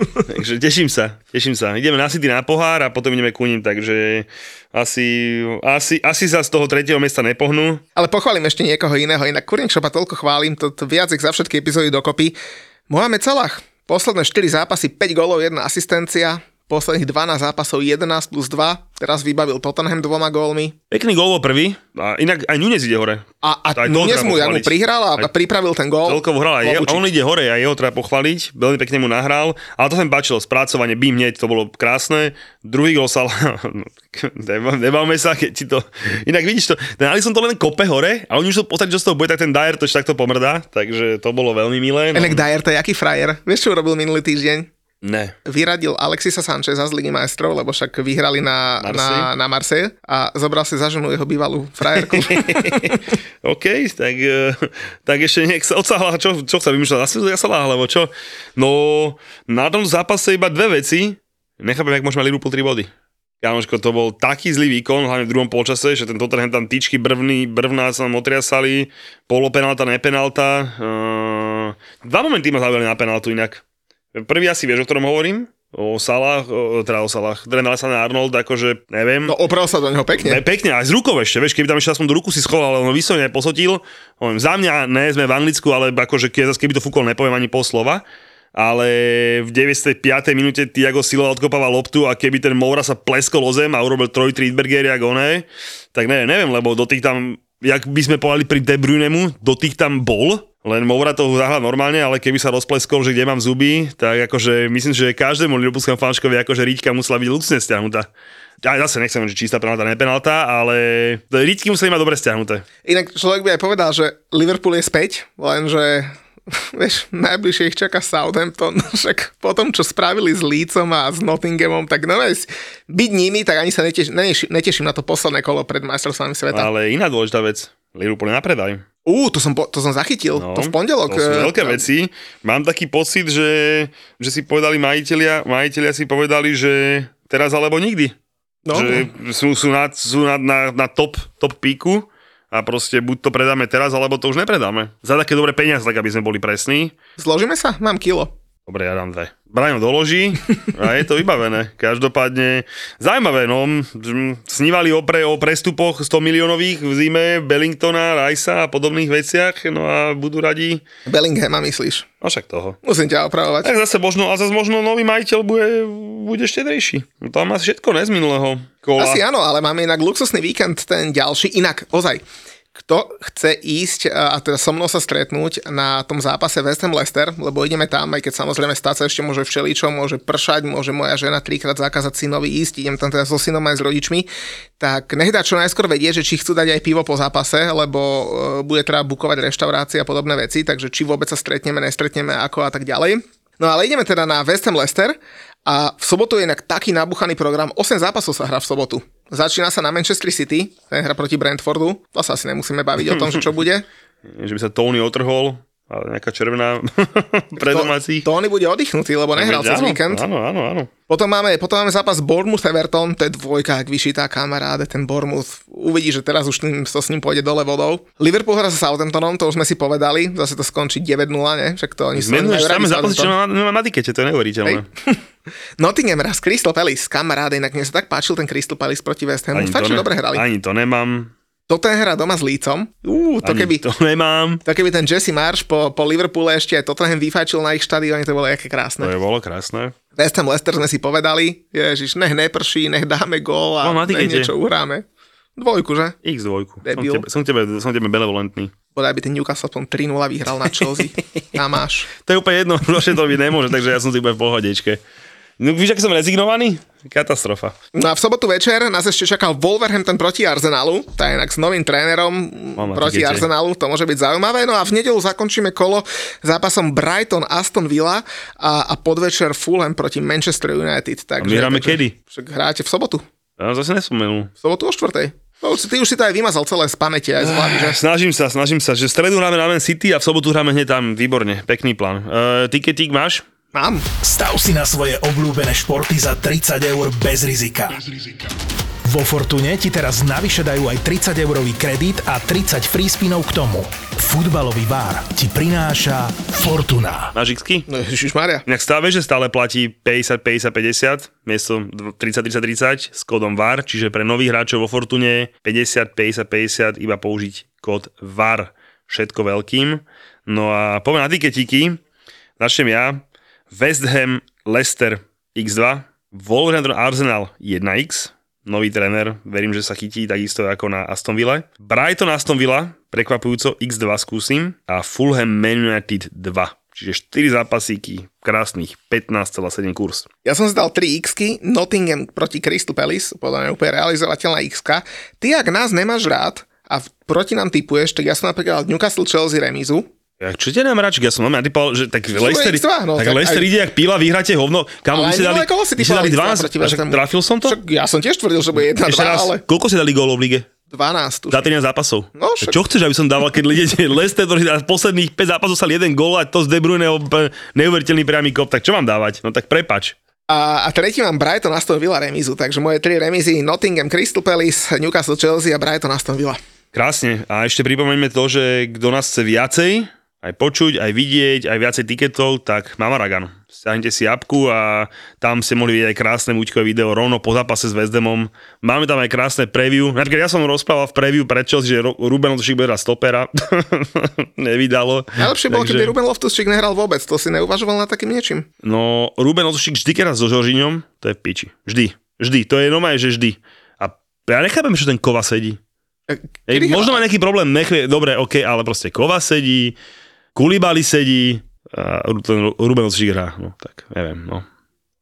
takže teším sa, teším sa. Ideme na City na pohár a potom ideme ku ním, takže asi, asi, asi sa z toho tretieho miesta nepohnú. Ale pochválim ešte niekoho iného, inak Kurník Šopa toľko chválim, to, to viac za všetky epizódy dokopy. Mohamed Salah, posledné 4 zápasy, 5 golov, 1 asistencia, posledných 12 zápasov 11 plus 2, teraz vybavil Tottenham dvoma gólmi. Pekný gól bol prvý, a inak aj Nunez ide hore. A, a Aj Nunes mu, jak mu prihral a, Aj- pripravil ten gól. Celkovo hral aj on ide hore a jeho treba pochváliť, veľmi pekne mu nahral, ale to sa mi páčilo, spracovanie, bím hneď, to bolo krásne. Druhý gol sa, nebavme sa, keď ti to, inak vidíš to, ten Alisson to len kope hore a oni už to podstate, čo z toho bude, tak ten Dyer to ešte takto pomrdá, takže to bolo veľmi milé. No. Enek Dyer, to je aký frajer. Vieš, čo urobil minulý týždeň? Ne. Vyradil Alexisa Sancheza z Ligy majstrov, lebo však vyhrali na, Marseille. na, na Marseille a zobral si za ženu jeho bývalú frajerku. OK, tak, eh, tak ešte nech sa odsáhla, čo, čo sa vymýšľať, asi ja sa alebo čo? No, na tom zápase iba dve veci, nechápem, jak môžeme Liverpool 3 body. Kámoško, to bol taký zlý výkon, hlavne v druhom polčase, že ten Tottenham tam tyčky brvný, brvná sa nám otriasali, polopenálta, nepenálta. Uh, dva momenty ma zaujali na penáltu inak. Prvý asi vieš, o ktorom hovorím? O Salah, o, teda o Salah. Trent Alexander-Arnold, akože neviem. No oprel sa do neho pekne. Ne, pekne, aj z rukou ešte, vieš, keby tam ešte aspoň tú ruku si schoval, ale on vyslovene posotil. Hovorím, za mňa, ne, sme v Anglicku, ale akože keby to fúkol, nepoviem ani pol slova. Ale v 95. minúte Tiago Silva odkopáva loptu a keby ten Moura sa pleskol o zem a urobil Troy Triedberger, jak oné, tak neviem, neviem, lebo do tých tam, jak by sme povedali pri De Bruynemu, do tých tam bol, len Moura to zahľa normálne, ale keby sa rozpleskol, že kde mám zuby, tak akože myslím, že každému Liverpoolskému fanškovi akože Ríďka musela byť luxne stiahnutá. Ja zase nechcem, že čistá penalta, nepenalta, ale Ríďky museli mať dobre stiahnuté. Inak človek by aj povedal, že Liverpool je späť, lenže vieš, najbližšie ich čaká Southampton, však po tom, čo spravili s Leedsom a s Nottinghamom, tak no byť nimi, tak ani sa neteš, neteším, neteším na to posledné kolo pred majstrovstvami sveta. Ale iná dôležitá vec, Liverpool na predaj. Ú, to som, po, to som zachytil, no, to v pondelok. To sú eh, veľké veci. Mám taký pocit, že, že si povedali majiteľia, majiteľia si povedali, že teraz alebo nikdy. No, Že sú, sú, na, sú na, na, na top, top píku a proste buď to predáme teraz, alebo to už nepredáme. Za také dobré peniaze, tak aby sme boli presní. zložíme sa? Mám kilo. Dobre, ja dám dve. Braňo doloží a je to vybavené. Každopádne zaujímavé, no. Snívali o, pre, o prestupoch 100 miliónových v zime Bellingtona, Rajsa a podobných veciach, no a budú radi, Bellinghama myslíš? no však toho. Musím ťa opravovať. Tak zase možno, a zase možno nový majiteľ bude, bude štedrejší. No to má všetko, ne, z minulého kola. Asi áno, ale máme inak luxusný víkend, ten ďalší. Inak, ozaj, kto chce ísť a teda so mnou sa stretnúť na tom zápase West Ham Leicester, lebo ideme tam, aj keď samozrejme stať sa ešte môže všeličo, môže pršať, môže moja žena trikrát zakázať synovi ísť, idem tam teda so synom aj s rodičmi, tak nech dá čo najskôr vedieť, že či chcú dať aj pivo po zápase, lebo e, bude treba bukovať reštaurácie a podobné veci, takže či vôbec sa stretneme, nestretneme, ako a tak ďalej. No ale ideme teda na West Ham Leicester A v sobotu je inak taký nabuchaný program, 8 zápasov sa hrá v sobotu. Začína sa na Manchester City, ten hra proti Brentfordu, to sa asi nemusíme baviť o tom, že čo bude. Že by sa Tony otrhol, ale nejaká červená pre domácich. Tony bude oddychnutý, lebo nehral cez víkend. Áno, áno, áno. Potom máme, potom máme zápas Bournemouth-Everton, to je dvojka, ak vyšitá kamaráde, ten Bournemouth. Uvidí, že teraz už tým, to s ním pôjde dole vodou. Liverpool hra sa Southamptonom, to už sme si povedali, zase to skončí 9-0, ne? Však to oni sú Zmenuješ samé zápasy, čo má, má na tikete, to je neuveriteľné. Nottingham raz Crystal Palace, kamaráde, inak mne sa tak páčil ten Crystal Palace proti West Hamu. Fakt, že dobre hrali. ani to nemám. Toto je hra doma s Lícom. Ú, to ani keby, to nemám. to keby ten Jesse Marsh po, po Liverpoole ešte aj Tottenham vyfajčil na ich štadióne, to bolo aké To krásne. je bolo krásne. West Ham Leicester sme si povedali, ježiš, nech neprší, nech dáme gól a No, nech niečo uhráme. Dvojku, že? X2. Som Debil. tebe, som tebe, som tebe benevolentný. Bodaj by ten Newcastle aspoň 3-0 vyhral na Chelsea. Tam máš. To je úplne jedno, že to byť nemôže, takže ja som si úplne v pohodičke. No, víš, aký som rezignovaný? Katastrofa. No a v sobotu večer nás ešte čakal Wolverhampton proti Arsenalu, tá je inak s novým trénerom Mám na proti tikete. Arsenalu, to môže byť zaujímavé. No a v nedelu zakončíme kolo zápasom Brighton Aston Villa a, a podvečer Fulham proti Manchester United. Takže, my hráme kedy? Však hráte v sobotu. Ja zase nespomenul. V sobotu o štvrtej. No, ty už si to aj vymazal celé z pamäti aj z hlavy, že? Snažím sa, snažím sa, že v stredu hráme na Man City a v sobotu hráme hneď tam. Výborne, pekný plán. Uh, tiketík máš? Mám. Stav si na svoje obľúbené športy za 30 eur bez rizika. Vo Fortune ti teraz navyše dajú aj 30 eurový kredit a 30 free spinov k tomu. Futbalový bar ti prináša Fortuna. Máš Xky? No, Ježišmaria. Inak stále, že stále platí 50, 50, 50, miesto 30, 30, 30 s kódom VAR, čiže pre nových hráčov vo Fortune 50, 50, 50, iba použiť kód VAR, všetko veľkým. No a poďme na tiketíky. Začnem ja. West Ham, Leicester X2, Wolverhampton Arsenal 1X, nový tréner, verím, že sa chytí takisto ako na Aston Villa. Brighton Aston Villa, prekvapujúco X2 skúsim a Fulham Man United 2. Čiže 4 zápasíky, krásnych 15,7 kurz. Ja som si dal 3 x Nottingham proti Crystal Palace, podľa mňa úplne realizovateľná x Ty, ak nás nemáš rád a proti nám typuješ, tak ja som napríklad Newcastle Chelsea remízu. Ja, čo ťa nám ráčik? Ja som normálne typoval, že tak Leicester, X2, no, tak tak Leicester aj- ide jak píla, vyhráte hovno. Ale vy ste dali, si vy ste dali X2 12, proti trafil som to? Však ja som tiež tvrdil, že bude 1 Ešte 2, raz, ale koľko ste dali gólov v lige? 12 už. Za 13 zápasov. No, však- Čo chceš, aby som dával, keď idete Leicester, ktorý dá posledných 5 zápasov sa jeden gól a to z De Bruyneho p- neuveriteľný priamy kop, tak čo mám dávať? No tak prepač. A, a tretí mám Brighton Aston Villa remízu, takže moje tri remízy Nottingham Crystal Palace, Newcastle Chelsea a Brighton Aston Villa. Krásne. A ešte pripomeňme to, že kto nás chce viacej, aj počuť, aj vidieť, aj viacej tiketov, tak Mama Ragan. Stiahnite si apku a tam ste mohli vidieť aj krásne muťkové video rovno po zápase s Vezdemom. Máme tam aj krásne preview. Napríklad ja som rozprával v preview pre Chelsea, že Ruben Loftus bude hrať stopera. Nevydalo. Najlepšie bolo, keby Ruben Loftus-Cheek nehral vôbec, to si neuvažoval nad takým niečím. No, Ruben Loftus vždy, keď raz so Žoržiňom, to je piči. Vždy. Vždy. To je normálne, že vždy. A ja nechápem, že ten Kova sedí. Ej, Kedy možno hral? má nejaký problém, nechve, dobre, OK, ale proste Kova sedí, Kulibali sedí a ten Ruben Loftus hrá. No, tak neviem, no.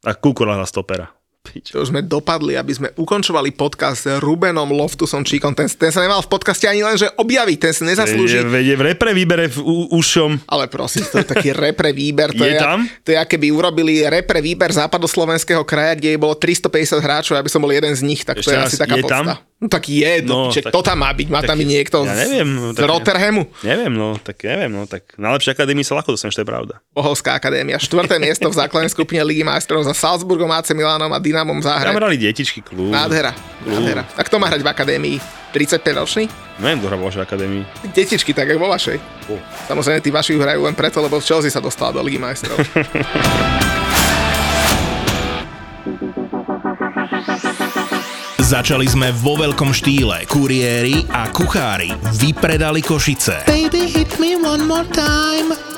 A Kukura na stopera. Pič. Čo už sme dopadli, aby sme ukončovali podcast s Rubenom Loftusom Číkom. Ten, ten sa nemal v podcaste ani len, že objaviť, ten Je, nezaslúži. je v repre výbere v u- ušom. Ale prosím, to je taký repre výber. To Je je, tam? To je, aké by urobili repre výber západoslovenského kraja, kde bolo 350 hráčov, aby som bol jeden z nich, tak to Ešte je raz, asi taká je tam? No tak je, No, no, tak- to tam má byť, má tam byť niekto ja z- neviem, no, z Rotterhamu. Neviem, no, tak neviem, no, tak na lepšej akadémii sa ľahko dostaneš, to je pravda. Bohovská akadémia, štvrté miesto v základnej skupine Ligy majstrov za Salzburgom, AC Milanom a Dynamom v Tam hrali detičky klub. Nádhera, nádhera. Tak to má hrať v akadémii? 35 ročný? Neviem, kto hrá vo vašej akadémii. Detičky, tak ako vo vašej. Oh. Samozrejme, tí vaši hrajú len preto, lebo Chelsea sa dostala do Ligy majstrov. Začali sme vo veľkom štýle. Kuriéri a kuchári vypredali Košice. Baby, hit me one more time.